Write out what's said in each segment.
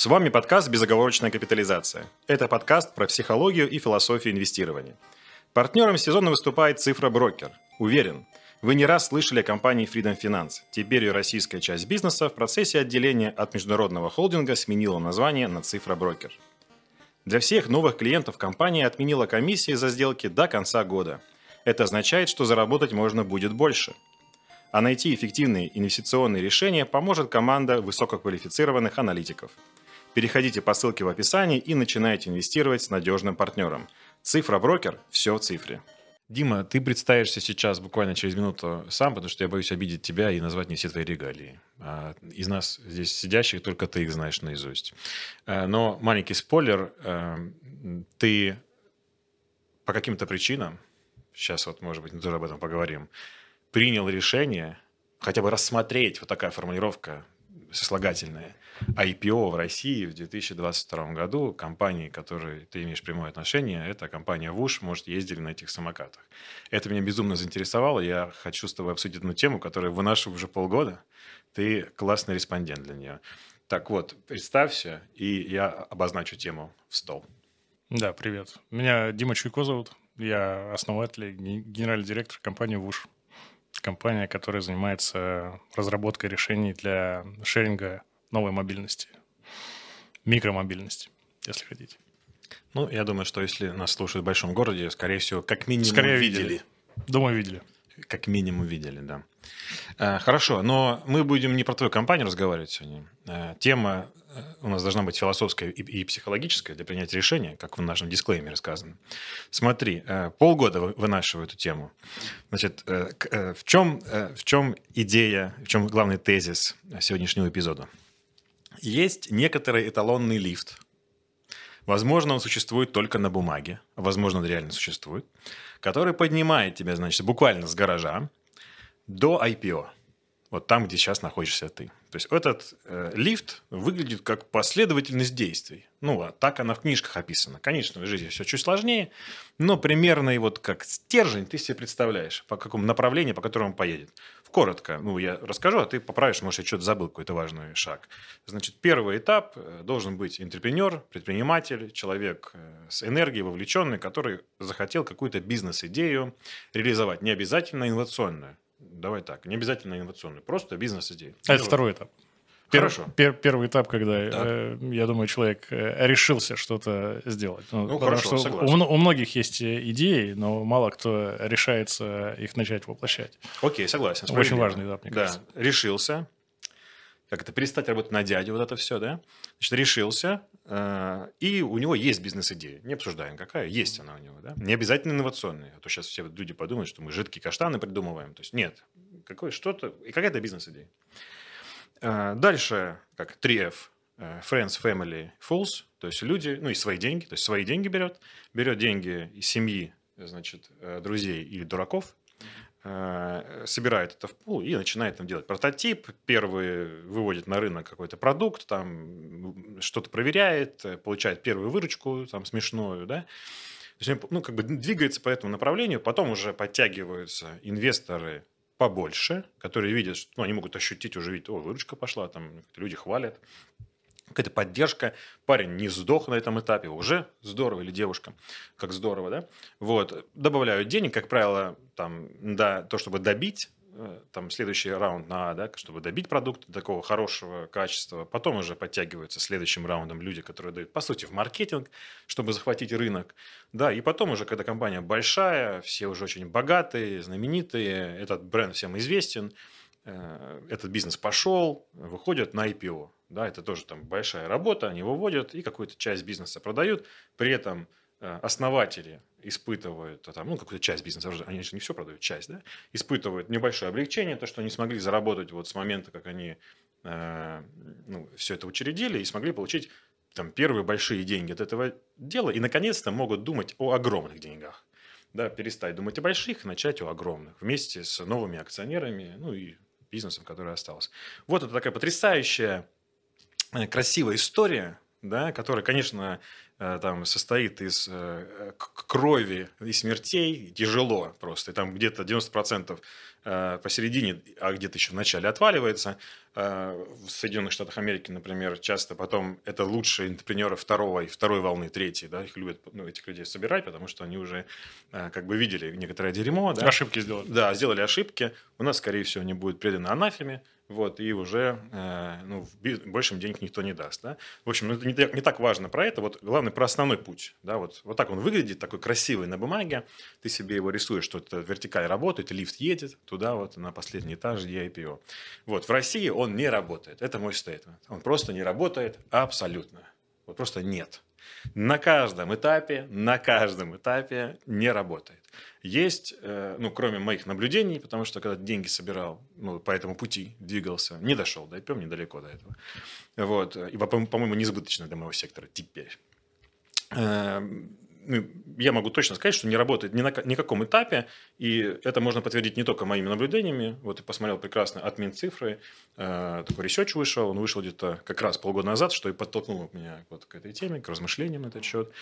С вами подкаст «Безоговорочная капитализация». Это подкаст про психологию и философию инвестирования. Партнером сезона выступает «Цифра Брокер». Уверен, вы не раз слышали о компании Freedom Finance. Теперь ее российская часть бизнеса в процессе отделения от международного холдинга сменила название на «Цифра Брокер». Для всех новых клиентов компания отменила комиссии за сделки до конца года. Это означает, что заработать можно будет больше – а найти эффективные инвестиционные решения поможет команда высококвалифицированных аналитиков. Переходите по ссылке в описании и начинайте инвестировать с надежным партнером. Цифра брокер – все в цифре. Дима, ты представишься сейчас буквально через минуту сам, потому что я боюсь обидеть тебя и назвать не все твои регалии. А из нас здесь сидящих только ты их знаешь наизусть. А, но маленький спойлер, а, ты по каким-то причинам, сейчас вот, может быть, мы тоже об этом поговорим, принял решение хотя бы рассмотреть, вот такая формулировка сослагательная, IPO в России в 2022 году, компании, к которой ты имеешь прямое отношение, это компания ВУШ, может, ездили на этих самокатах. Это меня безумно заинтересовало, я хочу с тобой обсудить одну тему, которая вынашиваю уже полгода, ты классный респондент для нее. Так вот, представься, и я обозначу тему в стол. Да, привет. Меня Дима Чуйко зовут. Я основатель и генеральный директор компании ВУШ компания, которая занимается разработкой решений для шеринга новой мобильности, микромобильности, если хотите. Ну, я думаю, что если нас слушают в большом городе, скорее всего, как минимум Скорее видели. видели. Думаю, видели. Как минимум видели, да. Э, хорошо, но мы будем не про твою компанию разговаривать сегодня. Э, тема э, у нас должна быть философская и психологическая для принятия решения, как в нашем дисклеймере сказано. Смотри, полгода вынашиваю эту тему. Значит, в чем, в чем идея, в чем главный тезис сегодняшнего эпизода? Есть некоторый эталонный лифт. Возможно, он существует только на бумаге, возможно, он реально существует, который поднимает тебя, значит, буквально с гаража, до IPO. Вот там, где сейчас находишься ты. То есть этот э, лифт выглядит как последовательность действий. Ну, а так она в книжках описана. Конечно, в жизни все чуть сложнее, но примерно и вот как стержень ты себе представляешь, по какому направлению, по которому он поедет. Коротко, ну, я расскажу, а ты поправишь, может, я что-то забыл, какой-то важный шаг. Значит, первый этап э, должен быть интерпренер, предприниматель, человек э, с энергией, вовлеченный, который захотел какую-то бизнес-идею реализовать, не обязательно инновационную давай так, не обязательно инновационный, просто бизнес-идея. А это второй этап. Хорошо. Пер, первый этап, когда, э, я думаю, человек э, решился что-то сделать. Ну, ну хорошо, что у, у многих есть идеи, но мало кто решается их начать воплощать. Окей, согласен. Очень важный этап, мне да. кажется. Решился. Как это, перестать работать на дядю, вот это все, да? Значит, решился, э, и у него есть бизнес-идея. Не обсуждаем, какая. Есть она у него, да? Не обязательно инновационная. А то сейчас все люди подумают, что мы жидкие каштаны придумываем. То есть нет. Какое что-то... И какая-то бизнес-идея. Э, дальше, как 3F. Э, friends, Family, Fools. То есть люди, ну и свои деньги. То есть свои деньги берет. Берет деньги из семьи, значит, э, друзей или дураков. Собирает это в пул и начинает там делать прототип. Первый выводит на рынок какой-то продукт, там что-то проверяет, получает первую выручку, там смешную, да. То есть, ну, как бы двигается по этому направлению, потом уже подтягиваются инвесторы побольше, которые видят, что ну, они могут ощутить, уже видят, о, выручка пошла, там люди хвалят, какая-то поддержка, парень не сдох на этом этапе, уже здорово, или девушка, как здорово, да, вот, добавляют денег, как правило, там, да, то, чтобы добить Э, там следующий раунд на, да, чтобы добить продукт такого хорошего качества. Потом уже подтягиваются следующим раундом люди, которые дают, по сути, в маркетинг, чтобы захватить рынок. Да, и потом уже, когда компания большая, все уже очень богатые, знаменитые, этот бренд всем известен, этот бизнес пошел, выходят на IPO. Да, это тоже там большая работа, они выводят и какую-то часть бизнеса продают, при этом Э, основатели испытывают, там, ну, какую-то часть бизнеса, они же не все продают, часть, да, испытывают небольшое облегчение, то, что они смогли заработать вот с момента, как они э, ну, все это учредили и смогли получить там первые большие деньги от этого дела и, наконец-то, могут думать о огромных деньгах. Да, перестать думать о больших, начать о огромных вместе с новыми акционерами, ну и бизнесом, который остался. Вот это такая потрясающая, э, красивая история, да, которая, конечно, там состоит из э, крови и смертей, тяжело просто. И там где-то 90% э, посередине, а где-то еще в начале отваливается. В Соединенных Штатах Америки, например, часто потом это лучшие интерпренеры второй, второй волны, третьей, да, их любят ну, этих людей собирать, потому что они уже как бы видели некоторое дерьмо. Да? Ошибки сделали. Да, сделали ошибки. У нас, скорее всего, не будет предано анафеме, вот, и уже э, ну, большим денег никто не даст. Да? В общем, ну, это не, не так важно про это, вот главное про основной путь. Да? Вот, вот так он выглядит, такой красивый на бумаге, ты себе его рисуешь, что это вертикаль работает, лифт едет туда вот на последний этаж, где IPO. Вот, в России он не работает, это мой стейтмент. Он просто не работает абсолютно. Вот просто нет. На каждом этапе, на каждом этапе не работает. Есть, э, ну, кроме моих наблюдений, потому что когда деньги собирал, ну, по этому пути двигался, не дошел до IPO, недалеко до этого. Вот. И, по-моему, несбыточно для моего сектора теперь. Ну, я могу точно сказать, что не работает ни на никаком этапе, и это можно подтвердить не только моими наблюдениями. Вот я посмотрел прекрасно админ цифры, э, такой research вышел, он вышел где-то как раз полгода назад, что и подтолкнуло меня вот к этой теме, к размышлениям на этот счет.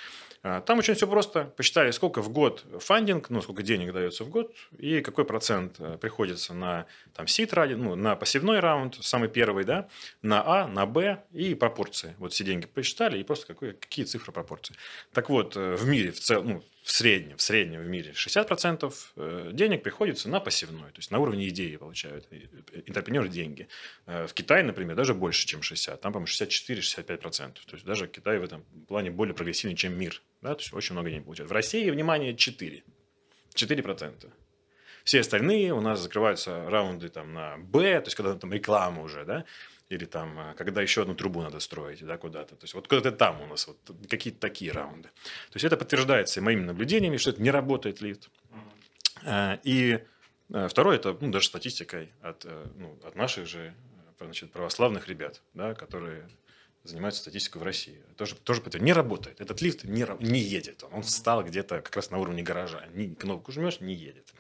Э, там очень все просто. Посчитали, сколько в год фандинг, ну, сколько денег дается в год, и какой процент э, приходится на там, сит ради, ну, на пассивной раунд, самый первый, да, на А, на Б и пропорции. Вот все деньги посчитали, и просто какой, какие цифры пропорции. Так вот, э, в мире в целом, ну, в среднем, в среднем в мире 60% э, денег приходится на пассивной, то есть на уровне идеи получают э, интерпренеры деньги. Э, в Китае, например, даже больше, чем 60, там, по-моему, 64-65%. То есть даже Китай в этом плане более прогрессивный, чем мир. Да? То есть очень много денег получают. В России, внимание, 4. 4%. Все остальные у нас закрываются раунды там, на Б, то есть когда там реклама уже, да, или там, а, когда еще одну трубу надо строить, да, куда-то. То есть вот куда-то там у нас вот какие-то такие раунды. То есть это подтверждается моими наблюдениями, что это не работает лифт. А, и а, второе, это ну, даже статистикой от, э, ну, от наших же значит, православных ребят, да, которые занимаются статистикой в России. Тоже, тоже. Не работает. Этот лифт не, не едет. Он встал где-то как раз на уровне гаража. Ни, кнопку жмешь, не едет.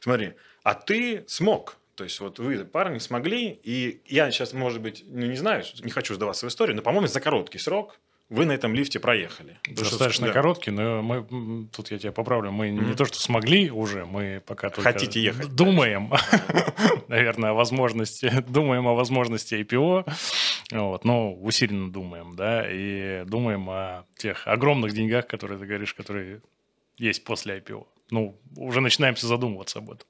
Смотри, а ты смог. То есть вот вы, парни, смогли, и я сейчас, может быть, ну, не знаю, не хочу сдаваться в историю, но, по-моему, за короткий срок вы на этом лифте проехали. Достаточно да. короткий, но мы, тут я тебя поправлю, мы mm-hmm. не то, что смогли уже, мы пока только Хотите ехать. Думаем, наверное, о возможности, думаем о возможности IPO, вот, но усиленно думаем, да, и думаем о тех огромных деньгах, которые ты говоришь, которые есть после IPO. Ну, уже начинаемся задумываться об этом.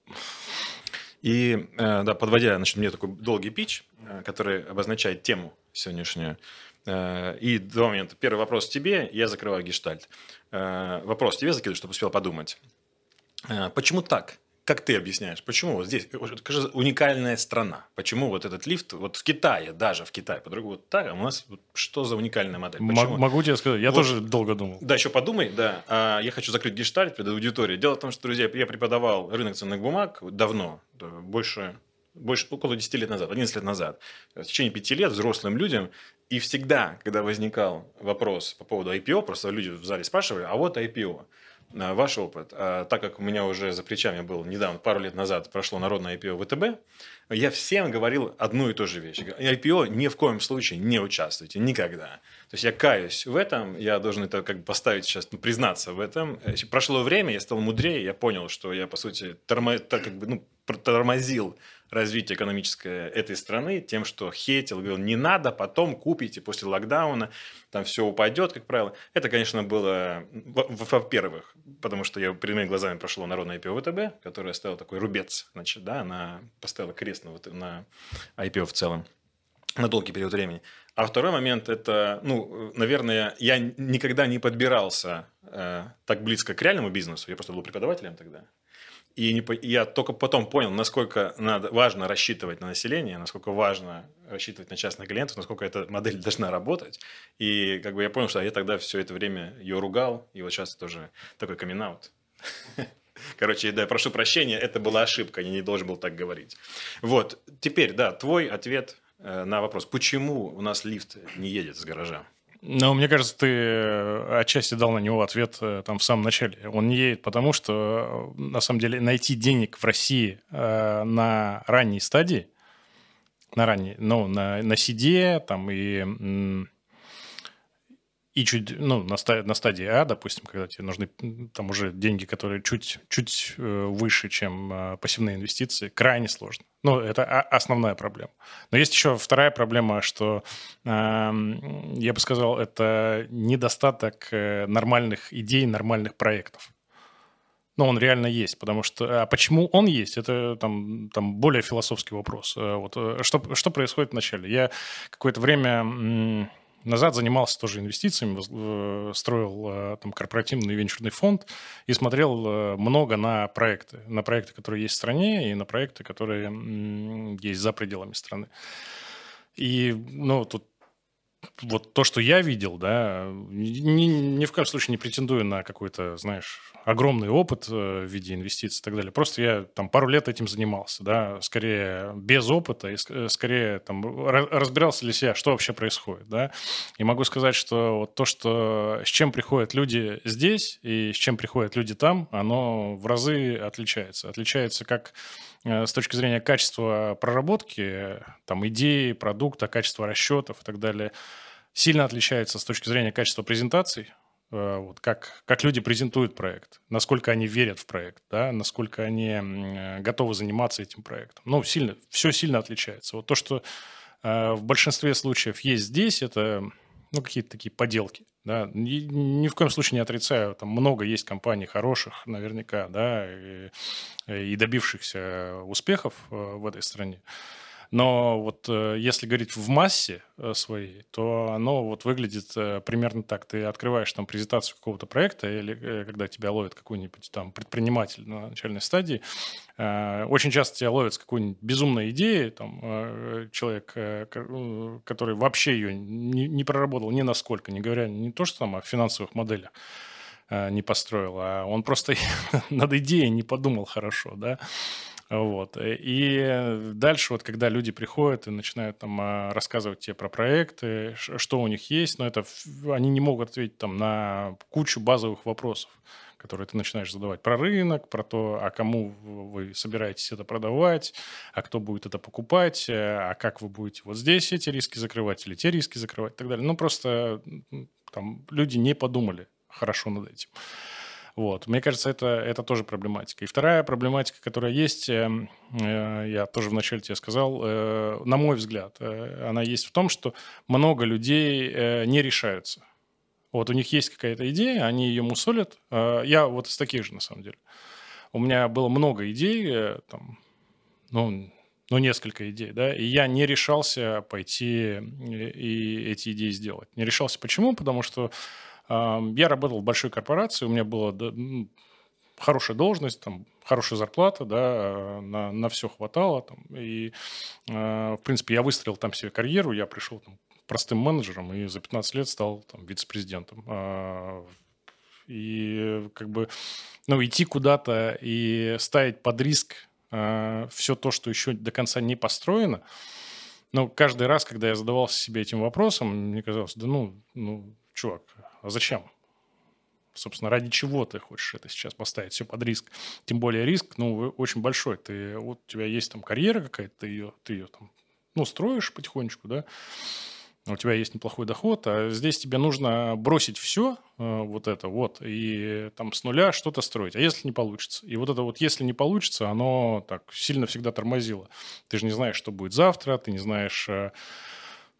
И, э, да, подводя, значит, мне такой долгий пич, э, который обозначает тему сегодняшнюю. Э, и два момента. Первый вопрос тебе, я закрываю гештальт. Вопрос тебе закидываю, чтобы успел подумать. Почему так? Как ты объясняешь, почему вот здесь это же уникальная страна? Почему вот этот лифт, вот в Китае, даже в Китае, по-другому вот так, а у нас вот что за уникальная модель? Почему? Могу тебе сказать, я вот, тоже долго думал. Да, еще подумай, да. А, я хочу закрыть гештальт перед аудиторией. Дело в том, что, друзья, я преподавал рынок ценных бумаг давно, больше, больше около 10 лет назад, 11 лет назад. В течение 5 лет взрослым людям. И всегда, когда возникал вопрос по поводу IPO, просто люди в зале спрашивали, а вот IPO – Э, ваш опыт. А, так как у меня уже за плечами был недавно, пару лет назад прошло народное IPO ВТБ, я всем говорил одну и ту же вещь. IPO ни в коем случае не участвуйте, никогда. То есть я каюсь в этом, я должен это как бы поставить сейчас, ну, признаться в этом. Э, прошло время, я стал мудрее, я понял, что я, по сути, тормо, так, как бы, ну, тормозил развитие экономическое этой страны тем, что хейтил, говорил, не надо, потом купите после локдауна, там все упадет, как правило. Это, конечно, было, во-первых, потому что я прямыми глазами прошло народное IPO ВТБ, которое ставило такой рубец, значит, да, она поставила крест на, на IPO в целом на долгий период времени. А второй момент – это, ну, наверное, я никогда не подбирался э, так близко к реальному бизнесу, я просто был преподавателем тогда. И не, я только потом понял, насколько надо, важно рассчитывать на население, насколько важно рассчитывать на частных клиентов, насколько эта модель должна работать. И как бы я понял, что я тогда все это время ее ругал, и вот сейчас тоже такой камин -аут. Короче, да, прошу прощения, это была ошибка, я не должен был так говорить. Вот, теперь, да, твой ответ э, на вопрос, почему у нас лифт не едет с гаража? Ну, мне кажется, ты э, отчасти дал на него ответ э, там в самом начале. Он не едет, потому что, э, на самом деле, найти денег в России э, на ранней стадии, на ранней, ну, на, на CD там и, и чуть, ну, на, стадии, на стадии А, допустим, когда тебе нужны там уже деньги, которые чуть, чуть э, выше, чем э, пассивные инвестиции, крайне сложно. Ну, это основная проблема. Но есть еще вторая проблема, что, эм, я бы сказал, это недостаток э, нормальных идей, нормальных проектов. Но он реально есть, потому что... А почему он есть, это там, там более философский вопрос. Вот, что, что происходит вначале? Я какое-то время назад занимался тоже инвестициями, э, строил э, там корпоративный венчурный фонд и смотрел э, много на проекты. На проекты, которые есть в стране, и на проекты, которые есть за пределами страны. И, ну, тут вот то, что я видел, да, ни, ни в коем случае не претендую на какой-то, знаешь, огромный опыт э, в виде инвестиций и так далее. Просто я там пару лет этим занимался, да, скорее без опыта и э, скорее там разбирался для себя, что вообще происходит, да. И могу сказать, что вот то, что с чем приходят люди здесь и с чем приходят люди там, оно в разы отличается. Отличается как с точки зрения качества проработки, там, идеи, продукта, качества расчетов и так далее – сильно отличается с точки зрения качества презентаций, э, вот, как, как люди презентуют проект, насколько они верят в проект, да, насколько они э, готовы заниматься этим проектом. Ну, сильно, все сильно отличается. Вот то, что э, в большинстве случаев есть здесь, это ну, какие-то такие поделки. Да. Ни, ни в коем случае не отрицаю, там много есть компаний хороших, наверняка, да, и, и добившихся успехов в этой стране. Но вот э, если говорить в массе э, своей, то оно вот выглядит э, примерно так. Ты открываешь там презентацию какого-то проекта или когда тебя ловит какой-нибудь там предприниматель на начальной стадии, очень часто тебя ловят с какой-нибудь безумной идеей, там человек, который вообще ее не проработал ни насколько, не говоря не то, что там о финансовых моделях, не построил, а он просто над идеей не подумал хорошо, да, вот. И дальше вот, когда люди приходят и начинают там а, рассказывать тебе про проекты, что у них есть, но это они не могут ответить там на кучу базовых вопросов которые ты начинаешь задавать про рынок, про то, а кому вы собираетесь это продавать, а кто будет это покупать, а как вы будете вот здесь эти риски закрывать или те риски закрывать и так далее. Ну, просто там люди не подумали хорошо над этим. Вот. Мне кажется, это, это тоже проблематика. И вторая проблематика, которая есть, э, э, я тоже вначале тебе сказал, э, на мой взгляд, э, она есть в том, что много людей э, не решаются. Вот у них есть какая-то идея, они ее мусолят. Э, я вот из таких же, на самом деле. У меня было много идей, э, там, ну, ну, несколько идей, да, и я не решался пойти и эти идеи сделать. Не решался почему? Потому что я работал в большой корпорации, у меня была ну, хорошая должность, там, хорошая зарплата, да, на, на все хватало. Там, и, а, в принципе, я выстроил там себе карьеру, я пришел там, простым менеджером и за 15 лет стал там, вице-президентом. А, и как бы, ну, идти куда-то и ставить под риск а, все то, что еще до конца не построено, но каждый раз, когда я задавался себе этим вопросом, мне казалось, да ну, ну чувак, а зачем? Собственно, ради чего ты хочешь это сейчас поставить все под риск? Тем более риск, ну, очень большой. Ты, вот у тебя есть там карьера какая-то, ты ее, ты ее там, ну, строишь потихонечку, да, у тебя есть неплохой доход, а здесь тебе нужно бросить все э, вот это вот и там с нуля что-то строить. А если не получится? И вот это вот если не получится, оно так сильно всегда тормозило. Ты же не знаешь, что будет завтра, ты не знаешь э,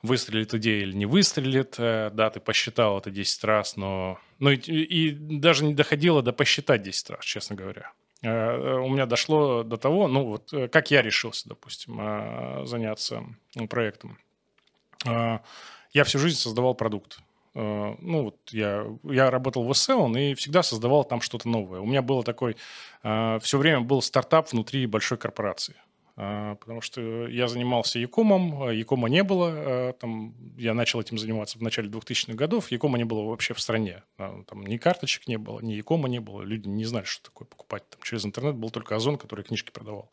выстрелит идея или не выстрелит. Э, да, ты посчитал это 10 раз, но... Ну и, и даже не доходило до посчитать 10 раз, честно говоря. Э, у меня дошло до того, ну вот э, как я решился, допустим, заняться проектом. Я всю жизнь создавал продукт. Ну, вот я, я работал в SEO и всегда создавал там что-то новое. У меня было такой... Все время был стартап внутри большой корпорации. А, потому что я занимался Якомом, а Якома не было, а, там, я начал этим заниматься в начале 2000-х годов, Якома не было вообще в стране, там ни карточек не было, ни Якома не было, люди не знали, что такое покупать там, через интернет, был только Озон, который книжки продавал.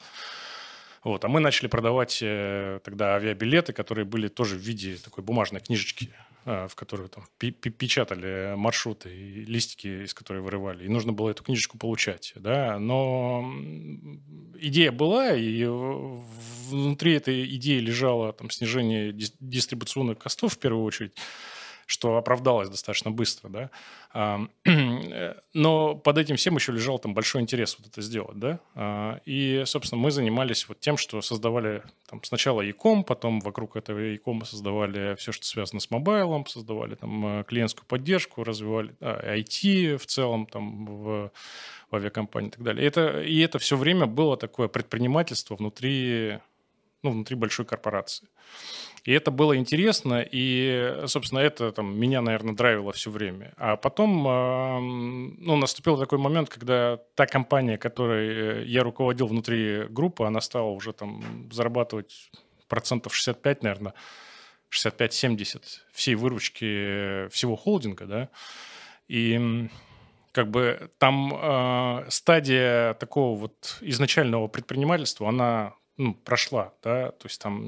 Вот, а мы начали продавать э, тогда авиабилеты, которые были тоже в виде такой бумажной книжечки. А, в которую там печатали маршруты и листики, из которой вырывали. И нужно было эту книжечку получать. Да? Но идея была, и внутри этой идеи лежало там, снижение дистрибуционных костов в первую очередь что оправдалось достаточно быстро, да. Но под этим всем еще лежал там большой интерес вот это сделать, да. А, и, собственно, мы занимались вот тем, что создавали там сначала e-com, потом вокруг этого e-com создавали все, что связано с мобайлом, создавали там э, клиентскую поддержку, развивали а, IT в целом там в, в авиакомпании и так далее. И это, и это все время было такое предпринимательство внутри, ну, внутри большой корпорации. И это было интересно, и, собственно, это там, меня, наверное, драйвило все время. А потом ну, наступил такой момент, когда та компания, которой э, я руководил внутри группы, она стала уже там зарабатывать процентов 65, наверное, 65-70 всей выручки всего холдинга, да, и как бы там э, стадия такого вот изначального предпринимательства, она ну, прошла, да, то есть там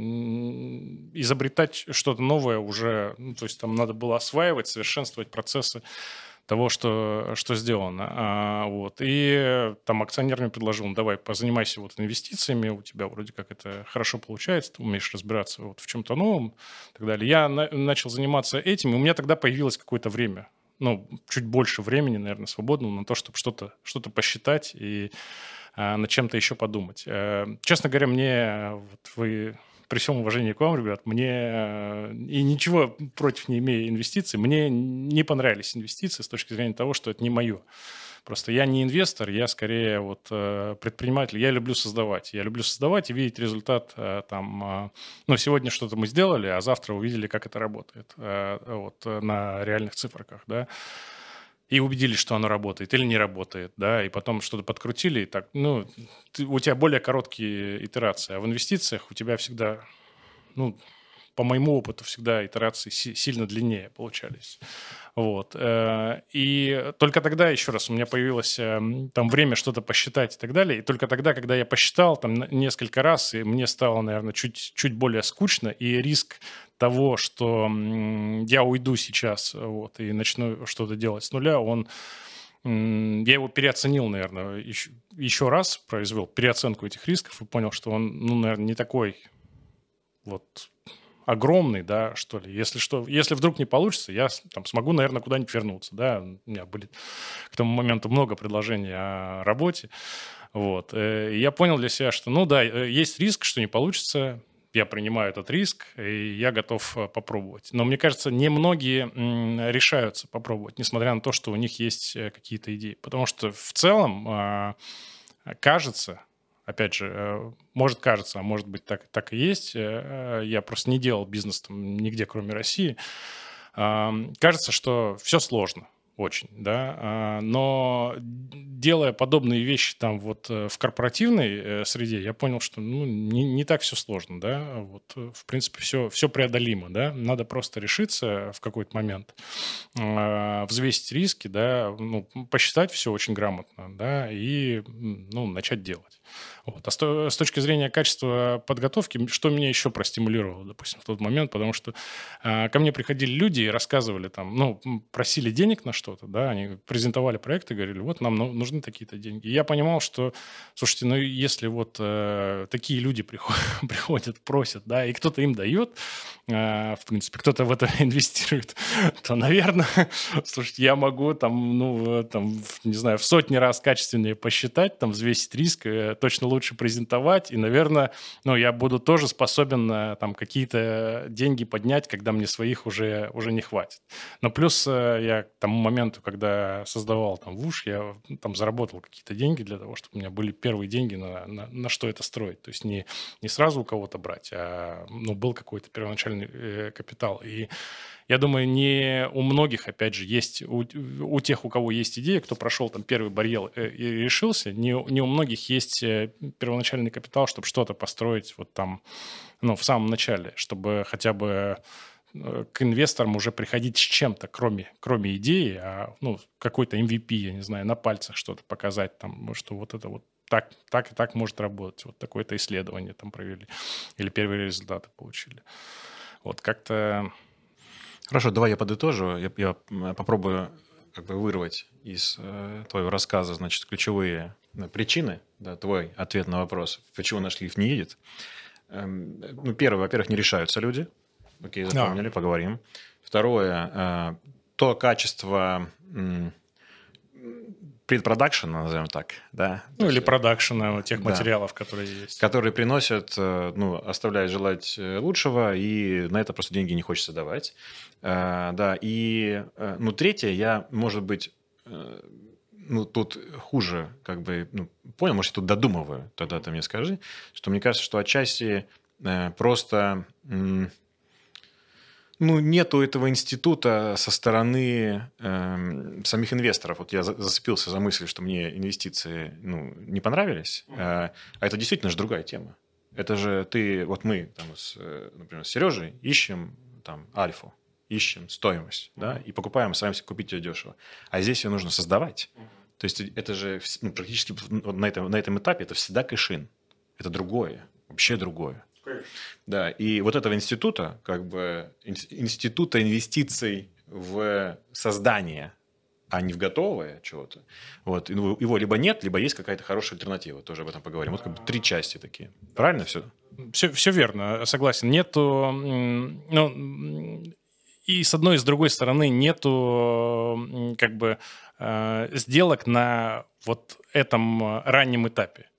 изобретать что-то новое уже, ну, то есть там надо было осваивать, совершенствовать процессы того, что, что сделано. А, вот. И там акционер мне предложил, ну, давай позанимайся вот инвестициями, у тебя вроде как это хорошо получается, ты умеешь разбираться вот в чем-то новом и так далее. Я на, начал заниматься этим, и у меня тогда появилось какое-то время, ну, чуть больше времени, наверное, свободного на то, чтобы что-то что посчитать и над чем-то еще подумать. Э, честно говоря, мне, вот вы при всем уважении к вам, ребят, мне э, и ничего против не имея инвестиций, мне не понравились инвестиции с точки зрения того, что это не мое. Просто я не инвестор, я скорее вот э, предприниматель. Я люблю создавать. Я люблю создавать и видеть результат там. Ну, сегодня что-то мы сделали, а завтра увидели, как это работает вот на реальных цифрах, да и убедились, что оно работает или не работает, да, и потом что-то подкрутили, и так, ну, ты, у тебя более короткие итерации, а в инвестициях у тебя всегда, ну, по моему опыту, всегда итерации сильно длиннее получались. Вот. Э, и только тогда, еще раз, у меня появилось эм, там время что-то посчитать и так далее. И только тогда, когда я посчитал там несколько раз, и мне стало, наверное, чуть, чуть более скучно, и риск того, что я уйду сейчас вот, и начну что-то делать с нуля, он я его переоценил, наверное, еще, еще раз произвел переоценку этих рисков и понял, что он, ну, наверное, не такой вот огромный, да, что ли. Если что, если вдруг не получится, я там смогу, наверное, куда-нибудь вернуться, да. У меня были к тому моменту много предложений о работе, вот. Э, и я понял для себя, что, ну да, э, есть риск, что не получится, я принимаю этот риск, и я готов э, попробовать. Но мне кажется, немногие решаются попробовать, несмотря на то, что у них есть какие-то идеи. Потому что в целом а, кажется, опять же, э, может кажется, а может быть так, так и есть, э, я просто не делал бизнес там нигде, кроме России, кажется, что все сложно очень, да, а, но делая подобные вещи там вот э, в корпоративной среде, я понял, что ну, не, не так все сложно, да, вот в принципе все, все преодолимо, да, надо просто решиться в какой-то момент, а, взвесить риски, да, ну, посчитать все очень грамотно, да, и ну, начать делать. Вот. А с, с точки зрения качества подготовки, что меня еще простимулировало, допустим, в тот момент, потому что э, ко мне приходили люди и рассказывали там, ну, просили денег на что-то, да, они презентовали проекты, говорили, вот нам нужны такие-то деньги. И я понимал, что, слушайте, ну, если вот э, такие люди приходят, приходят, просят, да, и кто-то им дает, э, в принципе, кто-то в это инвестирует, то, наверное, слушайте, я могу там, ну, там, не знаю, в сотни раз качественнее посчитать, там, взвесить риск, э, точно лучше презентовать, и, наверное, ну, я буду тоже способен на там какие-то деньги поднять, когда мне своих уже, уже не хватит. Но плюс э, я к тому моменту, когда создавал там ВУШ, я там заработал какие-то деньги для того, чтобы у меня были первые деньги на, на, на что это строить. То есть не, не сразу у кого-то брать, а ну, был какой-то первоначальный э, капитал. И я думаю, не у многих, опять же, есть, у, у тех, у кого есть идея, кто прошел там первый барьер э, и решился, не, не у многих есть э, первоначальный капитал, чтобы что-то построить вот там, ну, в самом начале, чтобы хотя бы э, к инвесторам уже приходить с чем-то, кроме, кроме идеи, а ну, какой-то MVP, я не знаю, на пальцах что-то показать, там, что вот это вот так, так и так может работать. Вот такое-то исследование там провели. Или первые результаты получили. Вот как-то Хорошо, давай я подытожу. Я, я попробую как бы вырвать из э, твоего рассказа, значит, ключевые э, причины, да, твой ответ на вопрос, почему наш лифт не едет. Эм, ну, первое, во-первых, не решаются люди. Окей, запомнили, да. поговорим. Второе, то качество предпродакшена, назовем так, да. Ну, или продакшена тех да. материалов, которые есть. Которые приносят, ну, оставляют желать лучшего, и на это просто деньги не хочется давать. Да, и, ну, третье, я, может быть, ну, тут хуже, как бы, ну, понял, может, я тут додумываю, тогда ты мне скажи, что мне кажется, что отчасти э, просто, э, ну, нету этого института со стороны э, самих инвесторов. Вот я зацепился за мысль, что мне инвестиции, ну, не понравились, э, а это действительно же другая тема. Это же ты, вот мы, там, с, э, например, с Сережей ищем там альфу, ищем стоимость, да, и покупаем, стараемся купить ее дешево. А здесь ее нужно создавать. То есть это же ну, практически на этом, на этом этапе это всегда кэшин. Это другое, вообще другое. Да, и вот этого института, как бы института инвестиций в создание, а не в готовое чего-то, вот, его либо нет, либо есть какая-то хорошая альтернатива, тоже об этом поговорим. Вот как бы три части такие. Правильно все? Все, все верно, согласен. Нету, ну, и с одной и с другой стороны нету как бы э, сделок на вот этом раннем этапе.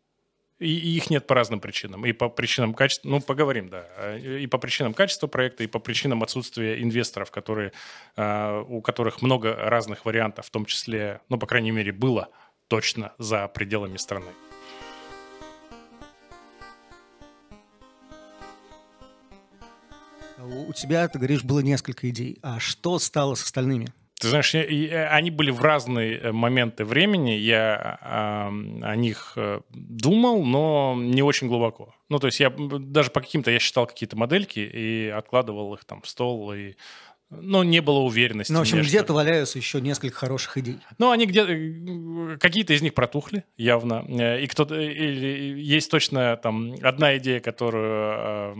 И, и их нет по разным причинам. И по причинам качества, ну, поговорим, да. И по причинам качества проекта, и по причинам отсутствия инвесторов, которые, э, у которых много разных вариантов, в том числе, ну, по крайней мере, было точно за пределами страны. У тебя, ты говоришь, было несколько идей. А что стало с остальными? Ты знаешь, я, я, они были в разные э, моменты времени. Я э, о них э, думал, но не очень глубоко. Ну, то есть я даже по каким-то, я считал какие-то модельки и откладывал их там в стол и но не было уверенности. Ну, в общем, где-то валяются еще несколько хороших идей. Ну, они где-то... Э, какие-то из них протухли, явно. Э, и кто-то... Или есть точно там одна идея, которую э,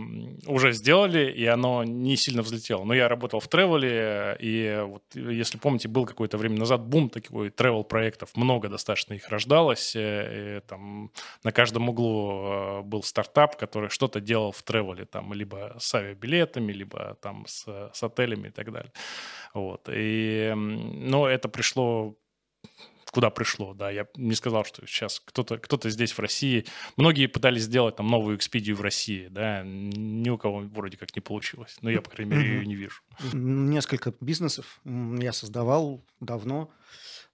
уже сделали, и оно не сильно взлетело. Но я работал в тревеле, и вот, если помните, был какое-то время назад бум такой тревел проектов. Много достаточно их рождалось. И, там на каждом углу был стартап, который что-то делал в тревеле. Там либо с авиабилетами, либо там с, с отелями так далее. Вот. И, но это пришло куда пришло, да, я не сказал, что сейчас кто-то кто здесь в России, многие пытались сделать там новую экспедию в России, да, ни у кого вроде как не получилось, но я, по крайней мере, ее не вижу. Несколько бизнесов я создавал давно,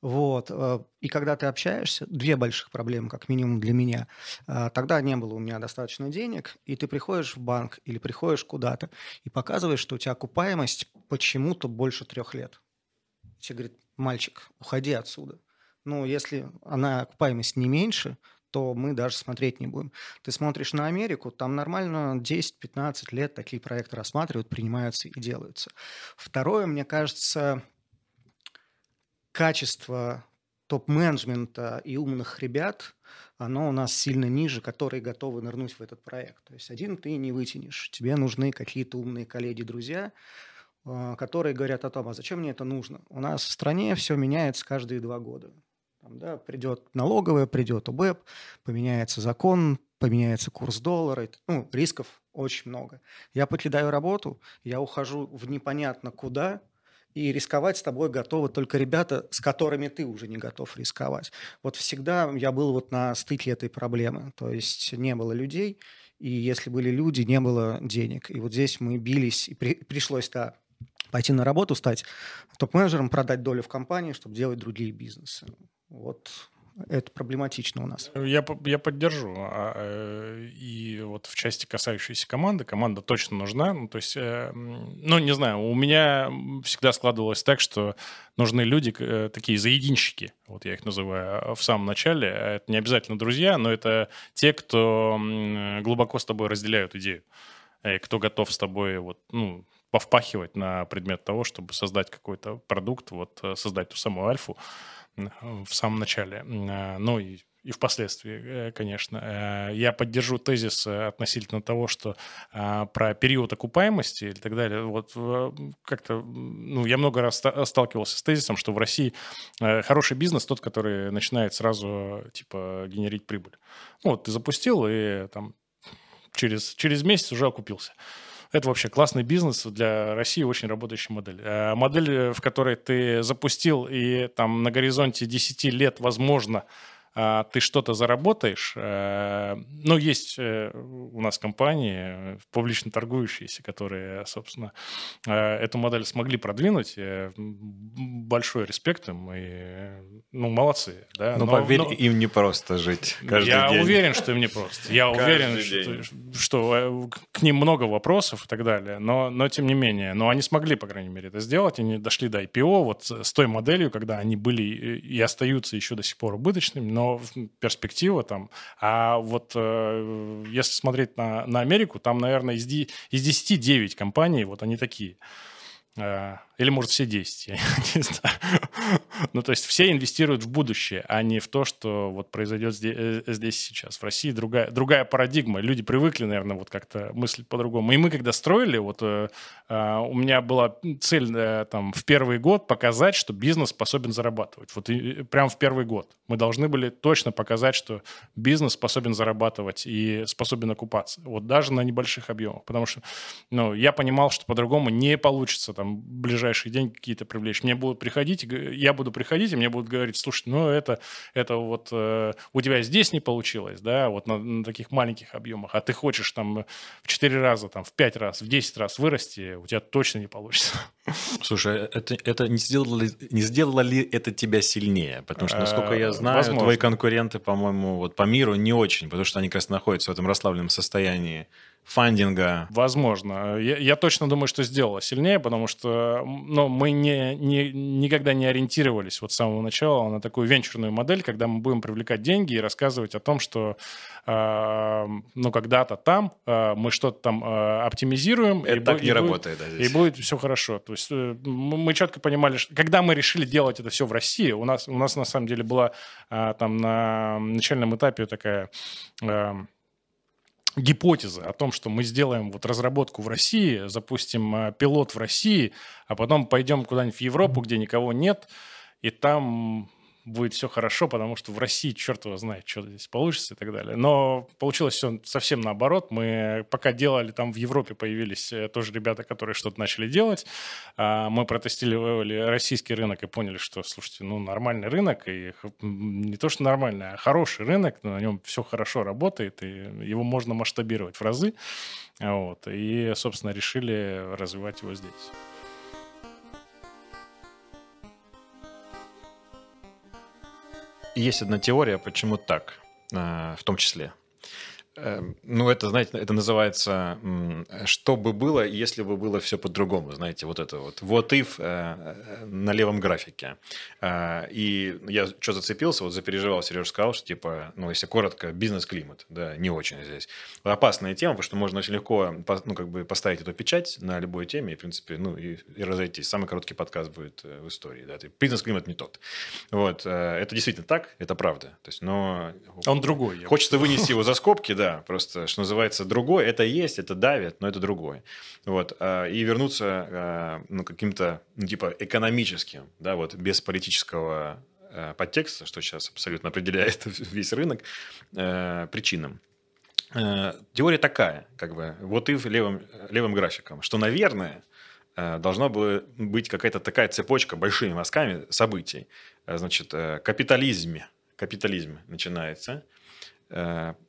вот. Э, и когда ты общаешься, две больших проблемы, как минимум для меня. Э, тогда не было у меня достаточно денег, и ты приходишь в банк или приходишь куда-то и показываешь, что у тебя окупаемость почему-то больше трех лет. Тебе говорит, мальчик, уходи отсюда. Ну, если она окупаемость не меньше, то мы даже смотреть не будем. Ты смотришь на Америку, там нормально 10-15 лет такие проекты рассматривают, принимаются и делаются. Второе, мне кажется, качество топ-менеджмента и умных ребят, оно у нас сильно ниже, которые готовы нырнуть в этот проект. То есть один ты не вытянешь. Тебе нужны какие-то умные коллеги-друзья, а, которые говорят о том, а зачем мне это нужно? У нас в стране все меняется каждые два года. Там, да, придет налоговая, придет УБЭП, поменяется закон, поменяется курс доллара. Ну, рисков очень много. Я покидаю работу, я ухожу в непонятно куда – и рисковать с тобой готовы только ребята, с которыми ты уже не готов рисковать. Вот всегда я был вот на стыке этой проблемы. То есть не было людей, и если были люди, не было денег. И вот здесь мы бились, и при, пришлось да, пойти на работу, стать топ-менеджером, продать долю в компании, чтобы делать другие бизнесы. Вот это проблематично у нас. Я, я поддержу. А, э, и вот в части, касающейся команды, команда точно нужна. Ну, то есть, э, ну, не знаю, у меня всегда складывалось так, что нужны люди э, такие заединщики, вот я их называю, в самом начале. Это не обязательно друзья, но это те, кто глубоко с тобой разделяют идею. И кто готов с тобой вот, ну, повпахивать на предмет того, чтобы создать какой-то продукт, вот создать ту самую альфу в самом начале, э, ну и, и впоследствии, э, конечно. Э, я поддержу тезис относительно того, что про период окупаемости и так далее, вот как-то, ну, я много раз сталкивался с тезисом, что в России хороший бизнес тот, который начинает сразу, типа, генерить прибыль. Ну, вот ты запустил, и там через, через месяц уже окупился. Это вообще классный бизнес для России, очень работающая модель. Э, модель, в которой ты запустил, и там на горизонте 10 лет, возможно, ты что-то заработаешь. Э, ну, есть э, у нас компании, публично торгующиеся, которые, собственно, э, эту модель смогли продвинуть. Большой респект им. И, ну, молодцы. Да? Но, но поверь, но... им не просто жить каждый я день. Уверен, что им не просто. Я уверен, что, что к ним много вопросов и так далее. Но, но, тем не менее, но они смогли, по крайней мере, это сделать. Они дошли до IPO вот с той моделью, когда они были и остаются еще до сих пор убыточными, но но перспектива там. А вот э, если смотреть на, на Америку, там, наверное, из, из 10 9 компаний, вот они такие. Э, или, может, все 10, я не знаю. ну, то есть все инвестируют в будущее, а не в то, что вот произойдет здесь, э, здесь сейчас. В России другая, другая парадигма. Люди привыкли, наверное, вот как-то мыслить по-другому. И мы, когда строили, вот э, э, у меня была цель э, там в первый год показать, что бизнес способен зарабатывать. Вот и, прям в первый год. Мы должны были точно показать, что бизнес способен зарабатывать и способен окупаться. Вот даже на небольших объемах. Потому что ну, я понимал, что по-другому не получится там ближайшие деньги какие-то привлечь. Мне будут приходить, я буду приходить, и мне будут говорить, слушай, ну это, это вот э, у тебя здесь не получилось, да, вот на, на таких маленьких объемах, а ты хочешь там в 4 раза, там в 5 раз, в 10 раз вырасти, у тебя точно не получится. Слушай, а это, это не, сделало ли, не сделало ли это тебя сильнее? Потому что, насколько я э, знаю, Возможно. твои конкуренты, по-моему, вот по миру не очень, потому что они как раз находятся в этом расслабленном состоянии фандинга. Возможно. Я, я точно думаю, что сделала сильнее, потому что ну, мы не, не, никогда не ориентировались вот с самого начала на такую венчурную модель, когда мы будем привлекать деньги и рассказывать о том, что э, ну, когда-то там э, мы что-то там э, оптимизируем. Это и так бу- не и работает. Будет, да, здесь. И будет все хорошо. То есть э, мы четко понимали, что когда мы решили делать это все в России, у нас, у нас на самом деле была э, там на начальном этапе такая... Э, гипотезы о том, что мы сделаем вот разработку в России, запустим э, пилот в России, а потом пойдем куда-нибудь в Европу, где никого нет, и там будет все хорошо, потому что в России черт его знает, что здесь получится и так далее. Но получилось все совсем наоборот. Мы пока делали, там в Европе появились э, тоже ребята, которые что-то начали делать. А, мы протестировали российский рынок и поняли, что, слушайте, ну, нормальный рынок, и не то, что нормальный, а хороший рынок, на нем все хорошо работает, и его можно масштабировать в разы. Вот. И, собственно, решили развивать его здесь. Есть одна теория, почему так, э, в том числе. Эм, ну, это, знаете, это называется «что бы было, если бы было все по-другому». Знаете, вот это вот «what if» э, на левом графике. Э, и я что зацепился, вот запереживал, Сереж сказал, что, типа, ну, если коротко, бизнес-климат, да, не очень здесь. Опасная тема, потому что можно очень легко, ну, как бы поставить эту печать на любой теме и, в принципе, ну, и, и разойтись. Самый короткий подкаст будет э, в истории, да. Бизнес-климат не тот. Вот. Это действительно так, это правда. То есть, но... Он другой. Хочется вынести его за скобки, да, да, просто, что называется, другой, это есть, это давит, но это другое. Вот, а, и вернуться а, ну, каким-то, ну, типа, экономическим, да, вот, без политического а, подтекста, что сейчас абсолютно определяет весь рынок, причинам. Теория такая, как бы, вот и левым, левым графиком, что, наверное, должна была быть какая-то такая цепочка большими мазками событий. Значит, капитализме, капитализм начинается –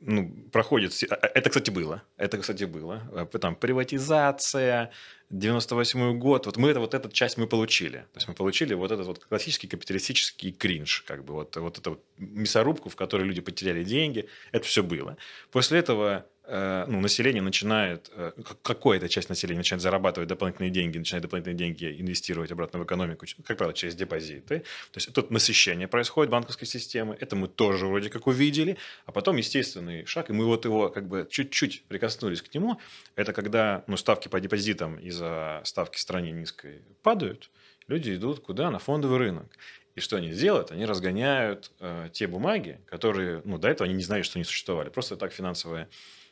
ну, проходит... А, а, это, кстати, было. Это, кстати, было. Э, там приватизация, 98 год. Вот мы это, вот эту часть мы получили. То есть мы получили вот этот вот классический капиталистический кринж. Как бы вот, вот эту вот мясорубку, в которой люди потеряли деньги. Это все было. После этого Э, ну, население начинает, э, какая-то часть населения начинает зарабатывать дополнительные деньги, начинает дополнительные деньги инвестировать обратно в экономику, как правило, через депозиты. То есть тут насыщение происходит банковской системы, это мы тоже вроде как увидели, а потом естественный шаг, и мы вот его как бы чуть-чуть прикоснулись к нему, это когда ну, ставки по депозитам из-за ставки в стране низкой падают, люди идут куда? На фондовый рынок. И что они делают? Они разгоняют э, те бумаги, которые, ну, до этого они не знали, что они существовали. Просто так финансовая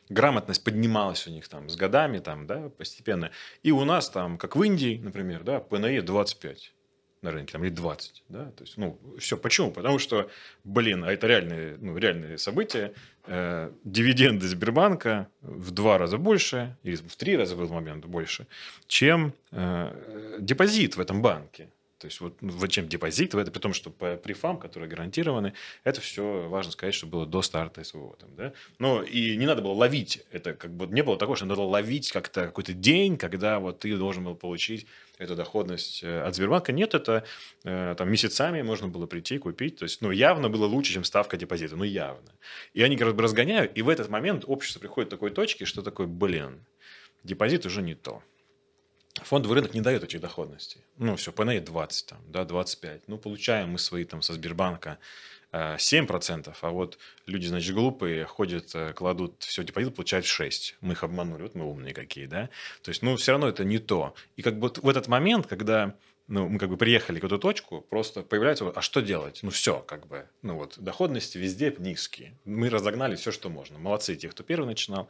грамотность поднималась у них там с годами, там, да, постепенно. И у нас там, как в Индии, например, да, ПНЕ 25. на рынке, там, или 20, да, то есть, ну, все, почему? Потому что, блин, а это реальные, ну, реальные события, э, дивиденды Сбербанка в два раза больше, или в три раза был момент больше, чем э, депозит в этом банке. То есть вот ну, чем депозит, это при том, что по префам, которые гарантированы, это все важно сказать, что было до старта СВО. Там, да? Но и не надо было ловить. Это как бы не было такого, что надо было ловить как-то какой-то день, когда вот ты должен был получить эту доходность э, от Сбербанка. Нет, это э, там месяцами можно было прийти, купить. То есть, ну, явно было лучше, чем ставка депозита. Ну, явно. И они как бы разгоняют, и в этот момент общество приходит к такой точке, что такое, блин, депозит уже не то. Фондовый рынок не дает этих доходностей. Ну, все, ПНЕ 20, там, да, 25. Ну, получаем мы свои там со Сбербанка 7%, э, а вот люди, значит, глупые, ходят, э, кладут все депозит, получают 6. Мы их обманули, вот мы умные какие, да. То есть, ну, все равно это не то. И как бы в этот момент, когда ну, мы как бы приехали к эту точку, просто появляется, а что делать? Ну, все, как бы, ну, вот, доходности везде низкие. Мы разогнали все, что можно. Молодцы те, кто первый начинал.